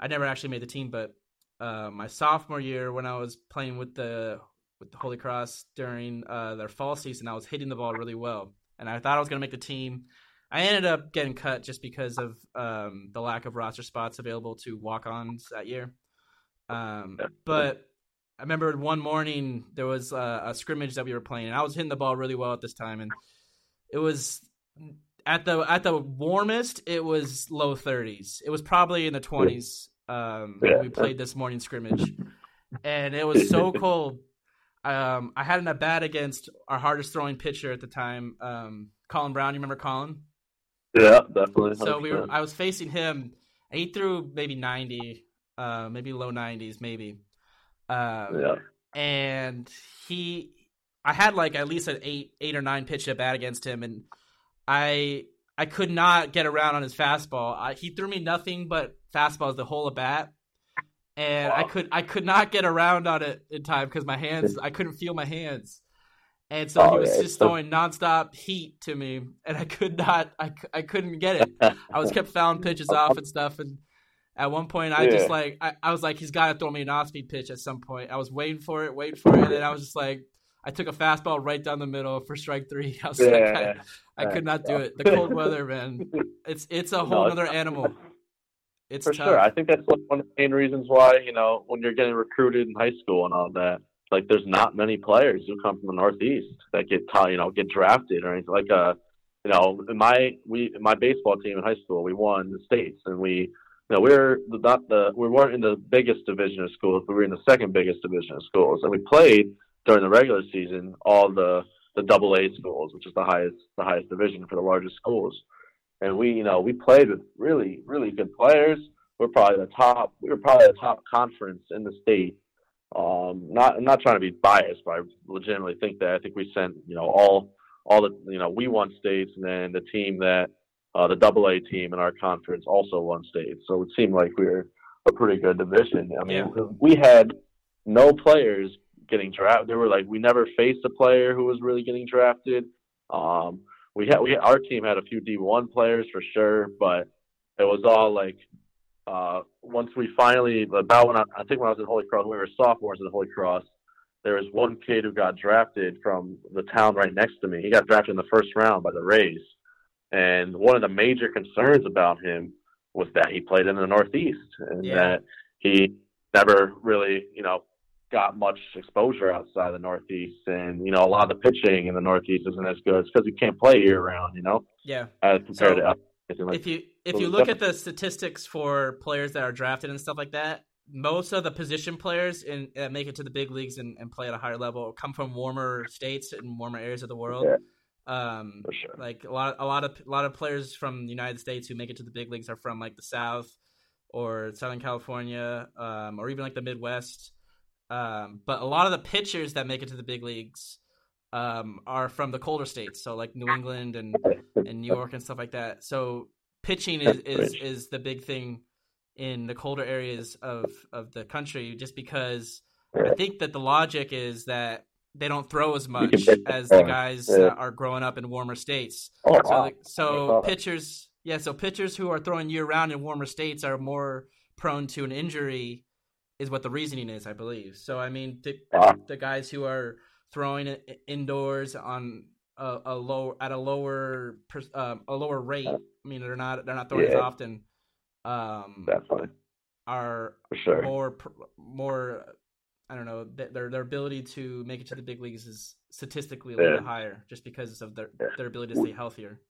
I never actually made the team. But uh, my sophomore year, when I was playing with the with the Holy Cross during uh, their fall season, I was hitting the ball really well, and I thought I was going to make the team. I ended up getting cut just because of um, the lack of roster spots available to walk-ons that year. Um, but I remember one morning there was a, a, scrimmage that we were playing, and I was hitting the ball really well at this time, and it was at the at the warmest it was low 30s. It was probably in the 20s um, when we played this morning scrimmage, and it was so [laughs] cold. Um, I had an at bat against our hardest throwing pitcher at the time, um, Colin Brown. You remember Colin? Yeah, definitely. 100%. So we were. I was facing him. He threw maybe 90, uh, maybe low 90s, maybe um, yeah. And he, I had like at least an eight, eight or nine pitch at bat against him, and I, I could not get around on his fastball. I, he threw me nothing but fastballs the whole at bat, and wow. I could, I could not get around on it in time because my hands, [laughs] I couldn't feel my hands. And so oh, he was yeah, just throwing nonstop heat to me, and I could not, I, I couldn't get it. I was kept fouling [laughs] pitches off and stuff, and at one point, I yeah. just like I, I was like, he's got to throw me an off-speed pitch at some point. I was waiting for it, waiting for it, and then I was just like, I took a fastball right down the middle for strike three. [laughs] I was yeah, like, I, I, could not do it. The cold weather, man, it's it's a whole no, other animal. It's for tough. sure. I think that's one of the main reasons why you know when you're getting recruited in high school and all that. Like, there's not many players who come from the Northeast that get you know get drafted or anything like uh you know in my we my baseball team in high school we won the states and we you know, we're not the we weren't in the biggest division of schools, but we were in the second biggest division of schools, and we played during the regular season all the the double A schools, which is the highest the highest division for the largest schools. And we, you know, we played with really really good players. We're probably the top. We were probably the top conference in the state. Um, not I'm not trying to be biased, but I legitimately think that I think we sent you know all all the you know we won states, and then the team that uh, the Double A team in our conference also won states. so it seemed like we were a pretty good division. I mean, yeah. we had no players getting drafted. There were like we never faced a player who was really getting drafted. Um, we had we our team had a few D1 players for sure, but it was all like uh, once we finally about when I, I think when I was in Holy Cross, we were sophomores in Holy Cross. There was one kid who got drafted from the town right next to me. He got drafted in the first round by the Rays. And one of the major concerns about him was that he played in the Northeast and yeah. that he never really, you know, got much exposure outside the Northeast. And, you know, a lot of the pitching in the Northeast isn't as good. It's because you can't play year round, you know? Yeah. As compared so, to. Like, if you if you look at the statistics for players that are drafted and stuff like that, most of the position players in uh, make it to the big leagues and, and, play at a higher level come from warmer states and warmer areas of the world. Yeah. Um, For sure. Like a lot, a lot of a lot of players from the United States who make it to the big leagues are from like the South or Southern California, um, or even like the Midwest. Um, but a lot of the pitchers that make it to the big leagues um, are from the colder states, so like New England and and New York and stuff like that. So pitching is is, is the big thing in the colder areas of of the country, just because I think that the logic is that they don't throw as much as the guys that are growing up in warmer states. Oh, so, wow. so pitchers, yeah, so pitchers who are throwing year round in warmer states are more prone to an injury, is what the reasoning is, I believe. So I mean, the, the guys who are throwing it indoors on a, a low at a lower uh, a lower rate. I mean, they're not they're not throwing yeah. as often. Um, Definitely are sure. more more I don't know their their ability to make it to the big leagues is statistically a little yeah. bit higher just because of their yeah. their ability to stay healthier.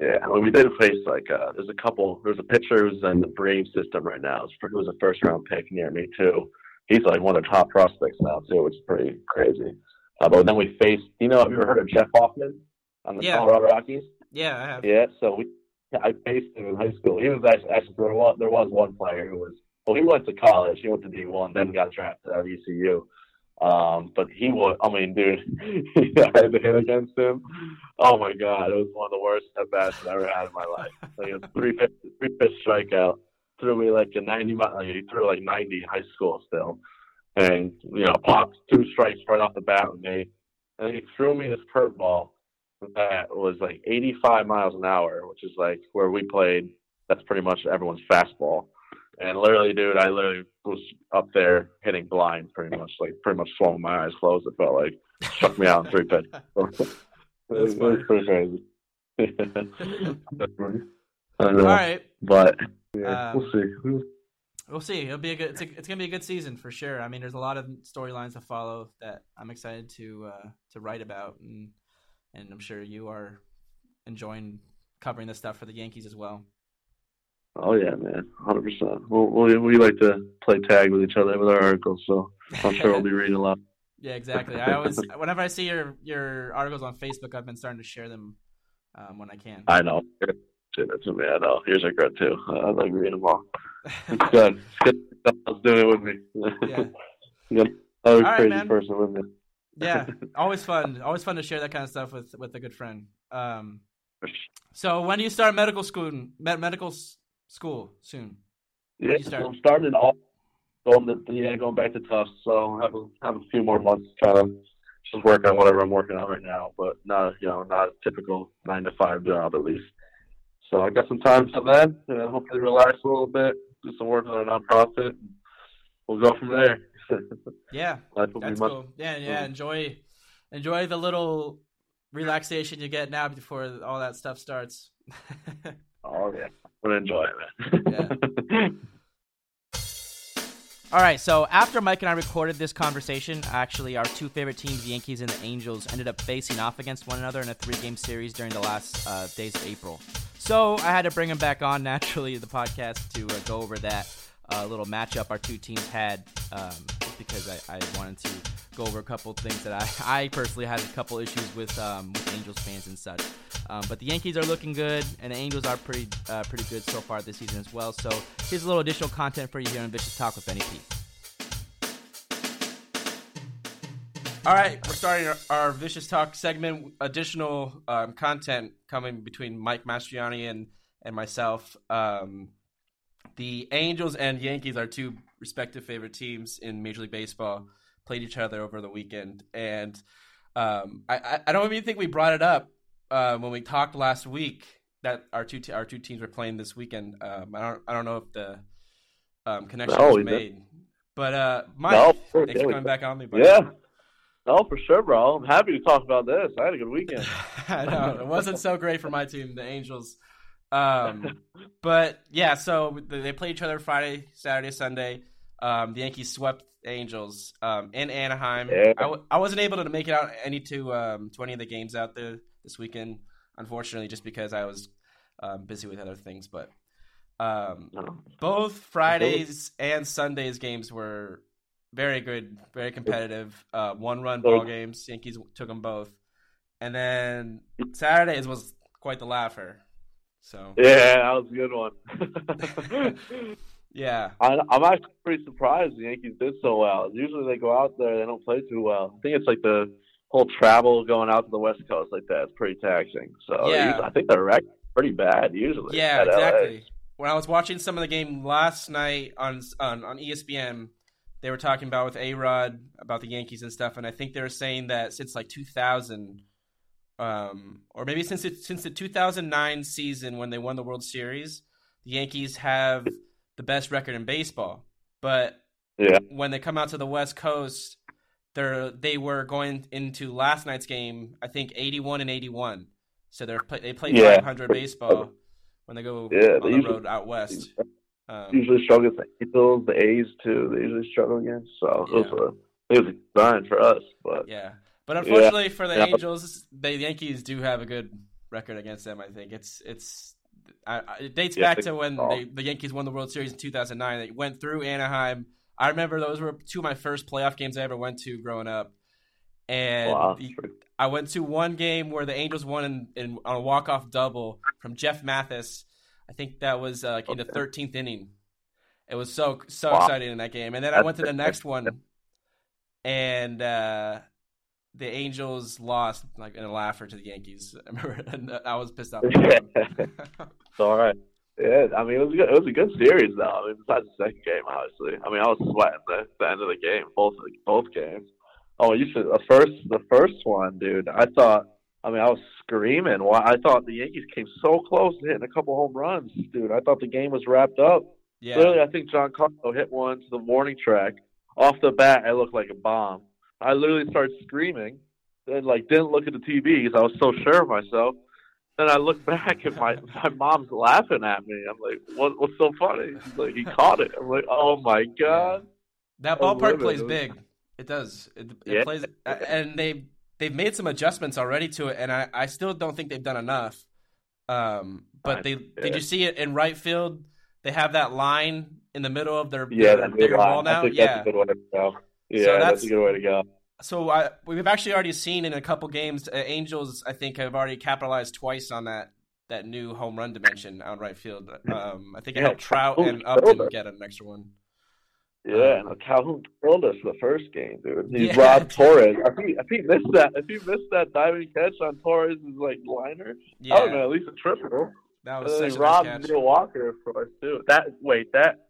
Yeah, I mean, we did face like uh, there's a couple. There's a pitcher who's in the Brave system right now. He was a first round pick near me too. He's like one of the top prospects now too, which is pretty crazy. Uh, but then we faced. You know, have you ever heard of Jeff Hoffman on the yeah. Colorado Rockies? Yeah, I have. Yeah, so we I faced him in high school. He was actually, actually there was there was one player who was well, he went to college. He went to D1, then got drafted at ECU. Um, but he was, I mean, dude, [laughs] I had to hit against him. Oh my God, it was one of the worst at bats I've ever had in my life. Like, was three pitch, three pitch strikeout. Threw me like a 90, like, he threw like 90 in high school still. and you know popped two strikes right off the bat with me, and he threw me this curveball that was like 85 miles an hour, which is like where we played. That's pretty much everyone's fastball. And literally, dude, I literally was up there hitting blind, pretty much, like pretty much swallowing my eyes closed. It felt like struck me out in three pitches. it, was, it was pretty crazy. [laughs] I know, All right. but yeah, Um, we'll see. We'll see. It'll be a good. It's, a, it's gonna be a good season for sure. I mean, there's a lot of storylines to follow that I'm excited to uh, to write about, and and I'm sure you are enjoying covering this stuff for the Yankees as well. Oh yeah, man, hundred percent. We we we like to play tag with each other with our articles, so I'm sure we'll be [laughs] reading a lot. Yeah, exactly. I always, whenever I see your your articles on Facebook, I've been starting to share them um, when I can. I know. That's me. I know. Yours are good too. I like reading them all. It's good. [laughs] It's good. Doing it with me. Yeah. [laughs] Another right, crazy man. person with me. yeah, always fun. Always fun to share that kind of stuff with with a good friend. Um, so when do you start medical school? Med- medical school soon. Yeah, start? I'm starting all going to yeah, going back to Tufts. So I have a, have a few more months to kind of just work on whatever I'm working on right now, but not you know not a typical nine to five job at least. So I got some time for that. You know, hopefully relax a little bit, do some work on a nonprofit. We'll go from there. [laughs] Yeah, Life will be that's much cool. Yeah, yeah. Enjoy enjoy the little relaxation you get now before all that stuff starts. [laughs] Oh yeah, I'm enjoy it, man. [laughs] All right, so after Mike and I recorded this conversation, actually, our two favorite teams, the Yankees and the Angels, ended up facing off against one another in a three-game series during the last uh, days of April. So I had to bring him back on [laughs] naturally to the podcast to uh, go over that uh, little matchup our two teams had, um, because I, I wanted to go over a couple things that I, [laughs] I personally had a couple issues with um, with Angels fans and such. Um, but the Yankees are looking good, and the Angels are pretty uh, pretty good so far this season as well. So here's a little additional content for you here on Vicious Talk with Benny P. All right, we're starting our, our Vicious Talk segment. Additional um, content coming between Mike Mastriani and and myself. Um, the Angels and Yankees are two respective favorite teams in Major League Baseball. Played each other over the weekend, and um, I, I don't even think we brought it up uh, when we talked last week that our two te- our two teams were playing this weekend. Um, I don't I don't know if the um, connection No, was made, but uh, Mike, No, course, thanks for coming back on me. buddy. yeah. No, for sure, bro. I'm happy to talk about this. I had a good weekend. [laughs] I know it wasn't so great for my team, the Angels. Um, [laughs] but yeah, so they played each other Friday, Saturday, Sunday. Um, the Yankees swept Angels um, in Anaheim. Yeah. I, w- I wasn't able to make it out any to um, to any of the games out there this weekend, unfortunately, just because I was um, busy with other things. But um, No. both Fridays and Sundays games were very good, very competitive. Uh, one run ball games. Yankees took them both, and then Saturdays was quite the laugher. So Yeah, that was a good one. [laughs] yeah, I, I'm actually pretty surprised the Yankees did so well. Usually they go out there, they don't play too well. I think it's like the whole travel going out to the West Coast like that. It's pretty taxing. So Yeah. I think they're pretty bad usually. yeah, at LA. exactly. When I was watching some of the game last night on on, on ESPN, they were talking about with A Rod about the Yankees and stuff, and I think they were saying that since like 2000, um, or maybe since it, since the 2009 season when they won the World Series, the Yankees have the best record in baseball. But Yeah. when they come out to the West Coast, they're they were going into last night's game. I think 81 and 81. So they're they play Yeah. 500 baseball when they go Yeah, on they the usually- road out west. Um, Usually struggle against the Angels, the A's too. They usually struggle against. So it was Yeah. a it was a sign for us. But Yeah, but unfortunately for the Yeah. Angels, the Yankees do have a good record against them. I think it's it's I, it dates Yeah, back to when they, the Yankees won the World Series in 2009. They went through Anaheim. I remember those were two of my first playoff games I ever went to growing up. And wow, the- I went to one game where the Angels won in, in, on a walk off double from Jeff Mathis. I think that was uh, in the thirteenth inning. It was so so Wow. exciting in that game, and then I went to the next one, and uh, the Angels lost like in a laugher to the Yankees. [laughs] I remember, and I was pissed off. [laughs] it's all right. Yeah, I mean it was a good, it was a good series though. I mean, besides the second game, obviously. I mean, I was sweating the, the end of the game, both both games. Oh, you should the first the first one, dude. I thought. I mean, I was screaming. Why? I thought the Yankees came so close to hitting a couple home runs, dude. I thought the game was wrapped up. Yeah. Literally, I think Giancarlo hit one to the warning track. Off the bat, I looked like a bomb. I literally started screaming, and like didn't look at the TV because I was so sure of myself. Then I look [laughs] back and my my mom's laughing at me. I'm like, "What? What's so funny?" She's like, "He caught it." I'm like, "Oh my god!" That ballpark plays big. It does. It, it Yeah. plays, and they they've made some adjustments already to it, and I, I still don't think they've done enough. Um, but they did you see it in right field? They have that line in the middle of their, Yeah, their that's bigger a ball lot. now. Yeah. That's a good way to go. Yeah, So that's, that's- a good way to go. So I, we've actually already seen in a couple games, uh, Angels I think have already capitalized twice on that that new home run dimension out right field. Um, I think it Yeah, helped Trout and Upton get an extra one. Yeah, and Calhoun killed us the first game, dude. He Yeah. robbed Torres. If he, if he missed that, if he missed that diving catch on Torres' like liner, Yeah, I don't know, at least a triple. that was such he a nice catch. Neil Walker, of course, too. That wait, that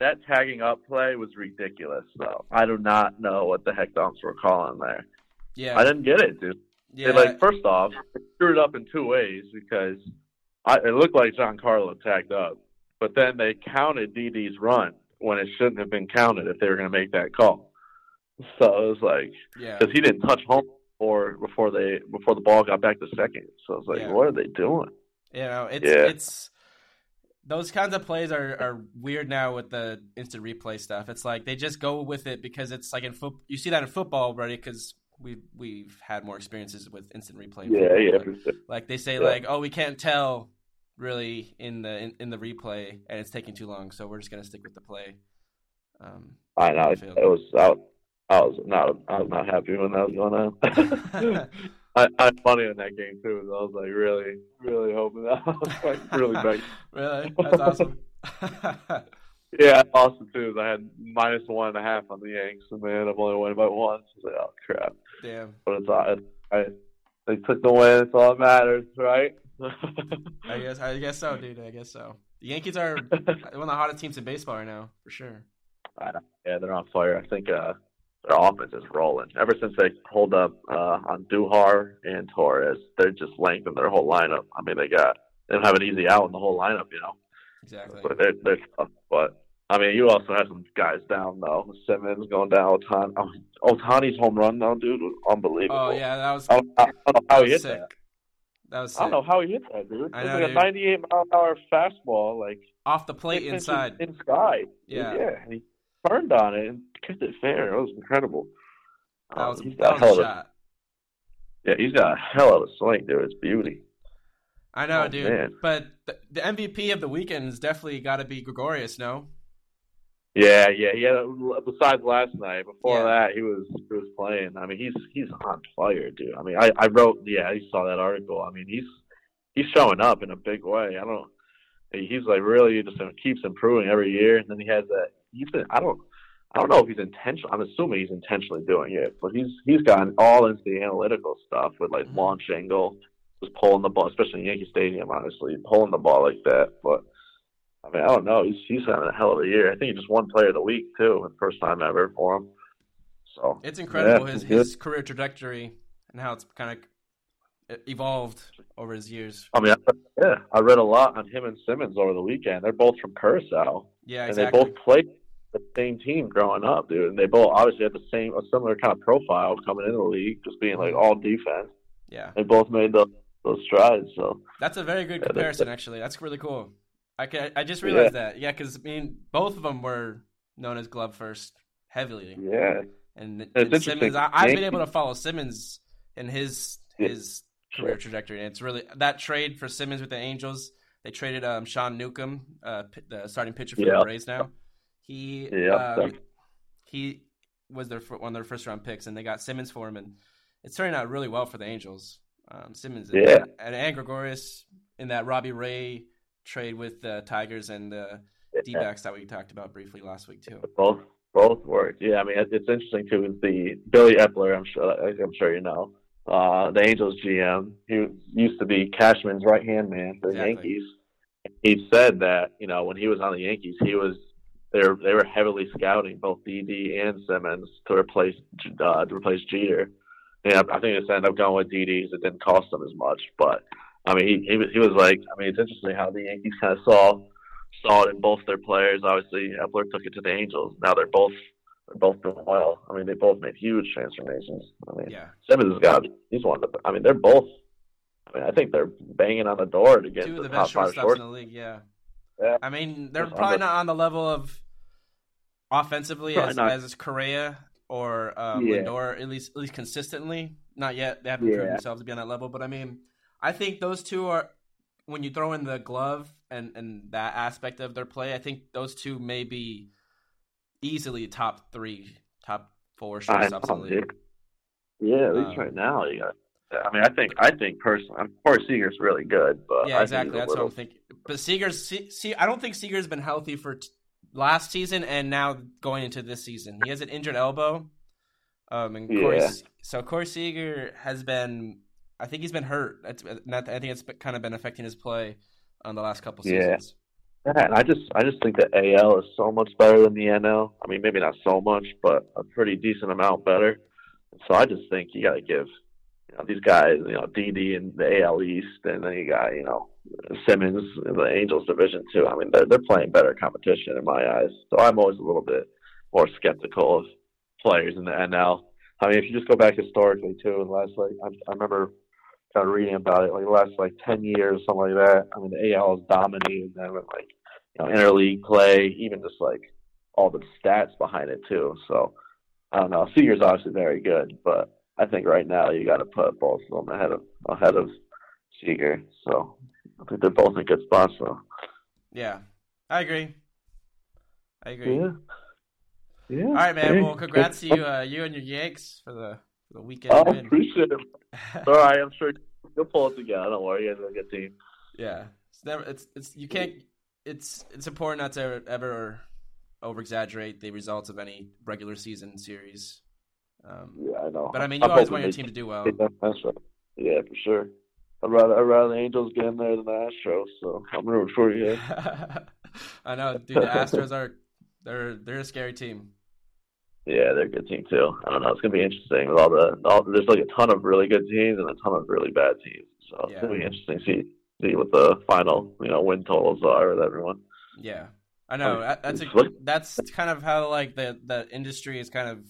that tagging up play was ridiculous. Though I do not know what the heck dumps were calling there. Yeah, I didn't get it, dude. yeah, They, like first off, screwed up in two ways because I, it looked like Giancarlo tagged up, but then they counted DD's run when it shouldn't have been counted if they were going to make that call. So it was like yeah. because he didn't touch home before before they before the ball got back to second. So I was like, Yeah. what are they doing? You know, it's Yeah. it's those kinds of plays are, are weird now with the instant replay stuff. It's like they just go with it because it's like in foot. You see that in football already because we've we've had more experiences with instant replay. Yeah, yeah, but. Like they say, Yeah. like oh, we can't tell really in the in, in the replay, and it's taking too long, so we're just gonna stick with the play. Um, I know. It was I, was- I was not I was not happy when that was going on. [laughs] [laughs] I, I'm funny in that game too. So I was like really, really hoping that [laughs] I was like really [laughs] big. really, that's awesome. [laughs] Yeah, awesome too. I had minus one and a half on the Yanks, and man, I'm only won by one. So I was like, oh crap! Damn. But it's all it's, I, they took the win. It's all that matters, right? I guess I guess so, dude. I guess so. The Yankees are one of the hottest teams in baseball right now, for sure. I know. Yeah, they're on fire. I think uh, their offense is rolling. Ever since they pulled up uh, Andujar and Torres, they're just lengthened their whole lineup. I mean, they got they don't have an easy out in the whole lineup, you know. Exactly. But they're they're tough. But I mean, you also have some guys down though. Simmons going down. Ohtani, oh, Ohtani's home run though, dude, was unbelievable. Oh yeah, that was, I don't, I don't know how he hit sick. that. That was sick. I don't know how he hit that, dude. I It was know, like dude. a 98 mile an hour fastball, like Off the plate inside. Inside. Yeah. Yeah. And he turned on it and kicked it fair. It was incredible. That Um, was he's that got a hell was a of a, shot. yeah, he's got a hell of a swing, dude. It's beauty. I know, Oh, dude. man. But the, the MVP of the weekend has definitely got to be Gregorius. No. Yeah, yeah. He had a, besides last night. Before Yeah. that, he was he was playing. I mean, he's he's on fire, dude. I mean, I I wrote. Yeah, I saw that article. I mean, he's he's showing up in a big way. I don't. He's like really just keeps improving every year, and then he has that. He's been, I don't. I don't know if he's intentional. I'm assuming he's intentionally doing it, but he's he's gotten all into the analytical stuff with like Mhm. launch angle, just pulling the ball, especially in Yankee Stadium, honestly, pulling the ball like that. But I mean, I don't know. He's he's having a hell of a year. I think he just won Player of the Week too, the first time ever for him. So It's incredible Yeah, his he's good. his career trajectory and how it's kind of evolved over his years. I mean, I, yeah, I read a lot on him and Simmons over the weekend. They're both from Curacao, Yeah, and they both played the same team growing up, dude. And they both obviously had the same, a similar kind of profile coming into the league, just being like all defense. yeah, They both made those those strides. So that's a very good Yeah, comparison. Actually, that's really cool. I ca- I just realized that. Yeah, because I mean, both of them were known as glove first heavily, yeah, and, It's and. Simmons. I, I've been able to follow Simmons in his Yeah. his career trajectory, and it's really that trade for Simmons with the Angels. They traded um, Sean Newcomb, uh, p- the starting pitcher for Yeah. the Braves now. He Yeah, um, he was their one of their first round picks, and they got Simmons for him, and it's turning out really well for the Angels. Um, Simmons and, Yeah. and, and Gregorius in that Robbie Ray trade with the Tigers and the D backs that we talked about briefly last week too. both both worked. Yeah, I mean, it- it's interesting too. Is the Billy Eppler? I'm sure I'm sure you know. Uh, the Angels GM. He used to be Cashman's right hand man for the Exactly. Yankees. he said that you know when he was on the Yankees, he was they were they were heavily scouting both DD and Simmons to replace uh, to replace Jeter. Yeah, I think it's ended up going with DD because it didn't cost them as much. But I mean, he he was, he was like, I mean, it's interesting how the Yankees kind of saw saw it in both their players. Obviously, Eppler took it to the Angels. Now they're both they're both doing well. I mean, they both made huge transformations. I mean, Yeah. Simmons has got he's one of the. I mean, they're both. I mean, I think they're banging on the door to get Two the, of the top best five shortstops short. in the league. Yeah. Yeah. I mean, they're probably not on the level of offensively Probably as, not. as Correa or um, Yeah. Lindor, at least at least consistently. Not yet. They haven't proven themselves to be on that level. But I mean, I think those two are when you throw in the glove and and that aspect of their play. I think those two may be easily top three, top four shortstops in the league. Yeah, at least Um, right now you got. I mean, I think I think personally, of course, Seager's really good, but Yeah, exactly. Think he's a That's what I'm thinking. But Seager's see, see I don't think Seager's been healthy for t- last season and now going into this season. He has an injured elbow. Um, and Corey, Yeah. so Corey Seager has been. I think he's been hurt. That's, not, I think it's kind of been affecting his play on the last couple seasons. Yeah, and I just I just think the AL is so much better than the NL. I mean, maybe not so much, but a pretty decent amount better. So I just think you got to give know these guys, you know, DD in the AL East, and then you got you know Simmons in the Angels division too. I mean, they're they're playing better competition in my eyes. So I'm always a little bit more skeptical of players in the NL. I mean, if you just go back historically too, the last like I, I remember kind of reading about it, like the last like ten years, something like that. I mean, the AL has dominated them in like you know interleague play, even just like all the stats behind it too. So I don't know. Seager's obviously very good, but I think right now you got to put both of them ahead of ahead of Seager. So I think they're both in good spots. So Yeah, I agree. I agree. yeah, yeah. All right, man. Hey, Well, congrats to you, uh, you and your Yanks for the for the weekend I win. appreciate it. [laughs] All right, I'm sure you'll pull it together. Don't worry, you guys are a good team. Yeah, it's never. It's it's you can't. It's it's important not to ever over exaggerate the results of any regular season series. Um, Yeah, I know. but I mean, you I'm always want your team to do well. take that That's right. Yeah, for sure. I'd rather I'd rather the Angels get in there than the Astros, so I'm rooting for you. [laughs] I know, dude. The Astros are they're they're a scary team. Yeah, they're a good team too. I don't know. It's gonna be interesting with all the all, there's like a ton of really good teams and a ton of really bad teams. So it's gonna be interesting to see see what the final you know win totals are with everyone. Yeah, I know. Oh, That- That's a, that's kind of how like the the industry is kind of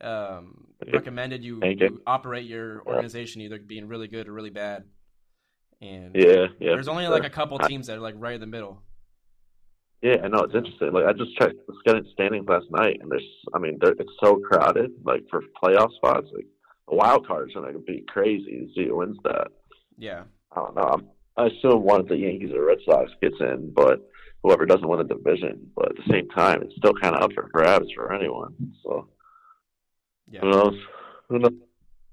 um, recommended you, you. operate your organization either being really good or really bad. And Yeah, yeah. there's only like a couple teams that are like right in the middle. Yeah, I know it's interesting. Like I just checked the standing- standings last night, and there's, I mean, it's so crowded. Like for playoff spots, like the wild cards are gonna be crazy to see who wins that. Yeah, I don't know. I'm, I assume one of the Yankees or Red Sox gets in, but whoever doesn't win the division. But at the same time, it's still kind of up for grabs for anyone. So yeah. who knows? Who knows?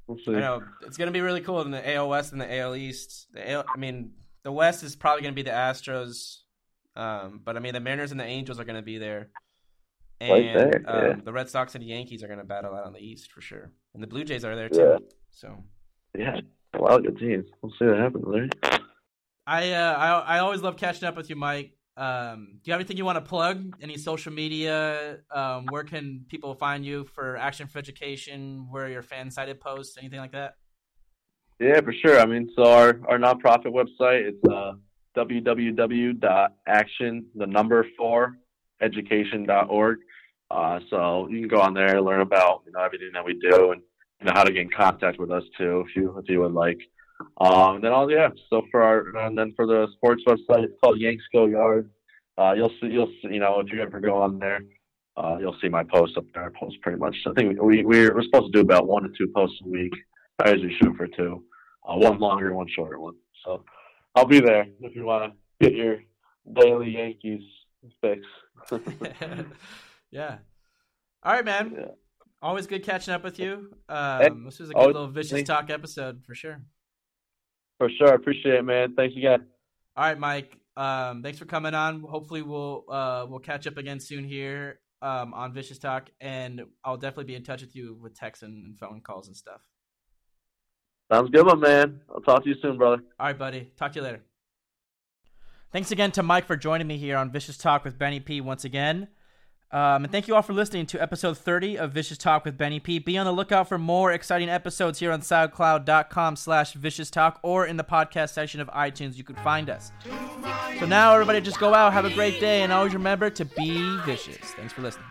We'll see. I know it's gonna be really cool in the AL West and the AL East. The AL, I mean, the West is probably gonna be the Astros, um, but I mean the Mariners and the Angels are gonna be there, and Right there, um, the Red Sox and the Yankees are gonna battle out on the East for sure, and the Blue Jays are there too. Yeah. So Yeah, a lot of good teams. We'll see what happens there. I uh, I I always love catching up with you, Mike. Um, do you have anything you want to plug? Any social media? Um, where can people find you for Action for Education? Where are your FanSided posts? Anything like that? Yeah, for sure. I mean, so our our nonprofit website is uh, www.action the number four education.org. Uh, so you can go on there, learn about you know everything that we do, and you know how to get in contact with us too, if you if you would like. Um, then all yeah. So for our and then for the sports website, it's called Yanks Go Yard. Uh, you'll see you'll see, you know if you ever go on there, uh, you'll see my posts up there. I post pretty much. I think we we're, we're supposed to do about one to two posts a week. I usually shoot for two, uh, one longer, one shorter one. So I'll be there if you want to get your daily Yankees fix. [laughs] [laughs] yeah. All right, man. Yeah. Always good catching up with you. Um, this was a good always- little vicious thank- talk episode for sure. For sure, I appreciate it, man. Thanks again. All right, Mike. Um, thanks for coming on. Hopefully, we'll uh, we'll catch up again soon here um, on Vicious Talk, and I'll definitely be in touch with you with texts and, and phone calls and stuff. Sounds good, my man. I'll talk to you soon, brother. All right, buddy. Talk to you later. Thanks again to Mike for joining me here on Vicious Talk with Benny P once again. Um, and thank you all for listening to episode 30 of Vicious Talk with Benny P. Be on the lookout for more exciting episodes here on SoundCloud.com slash Vicious Talk or in the podcast section of iTunes. You can find us. So now, everybody, just go out, have a great day, and always remember to be vicious. Thanks for listening.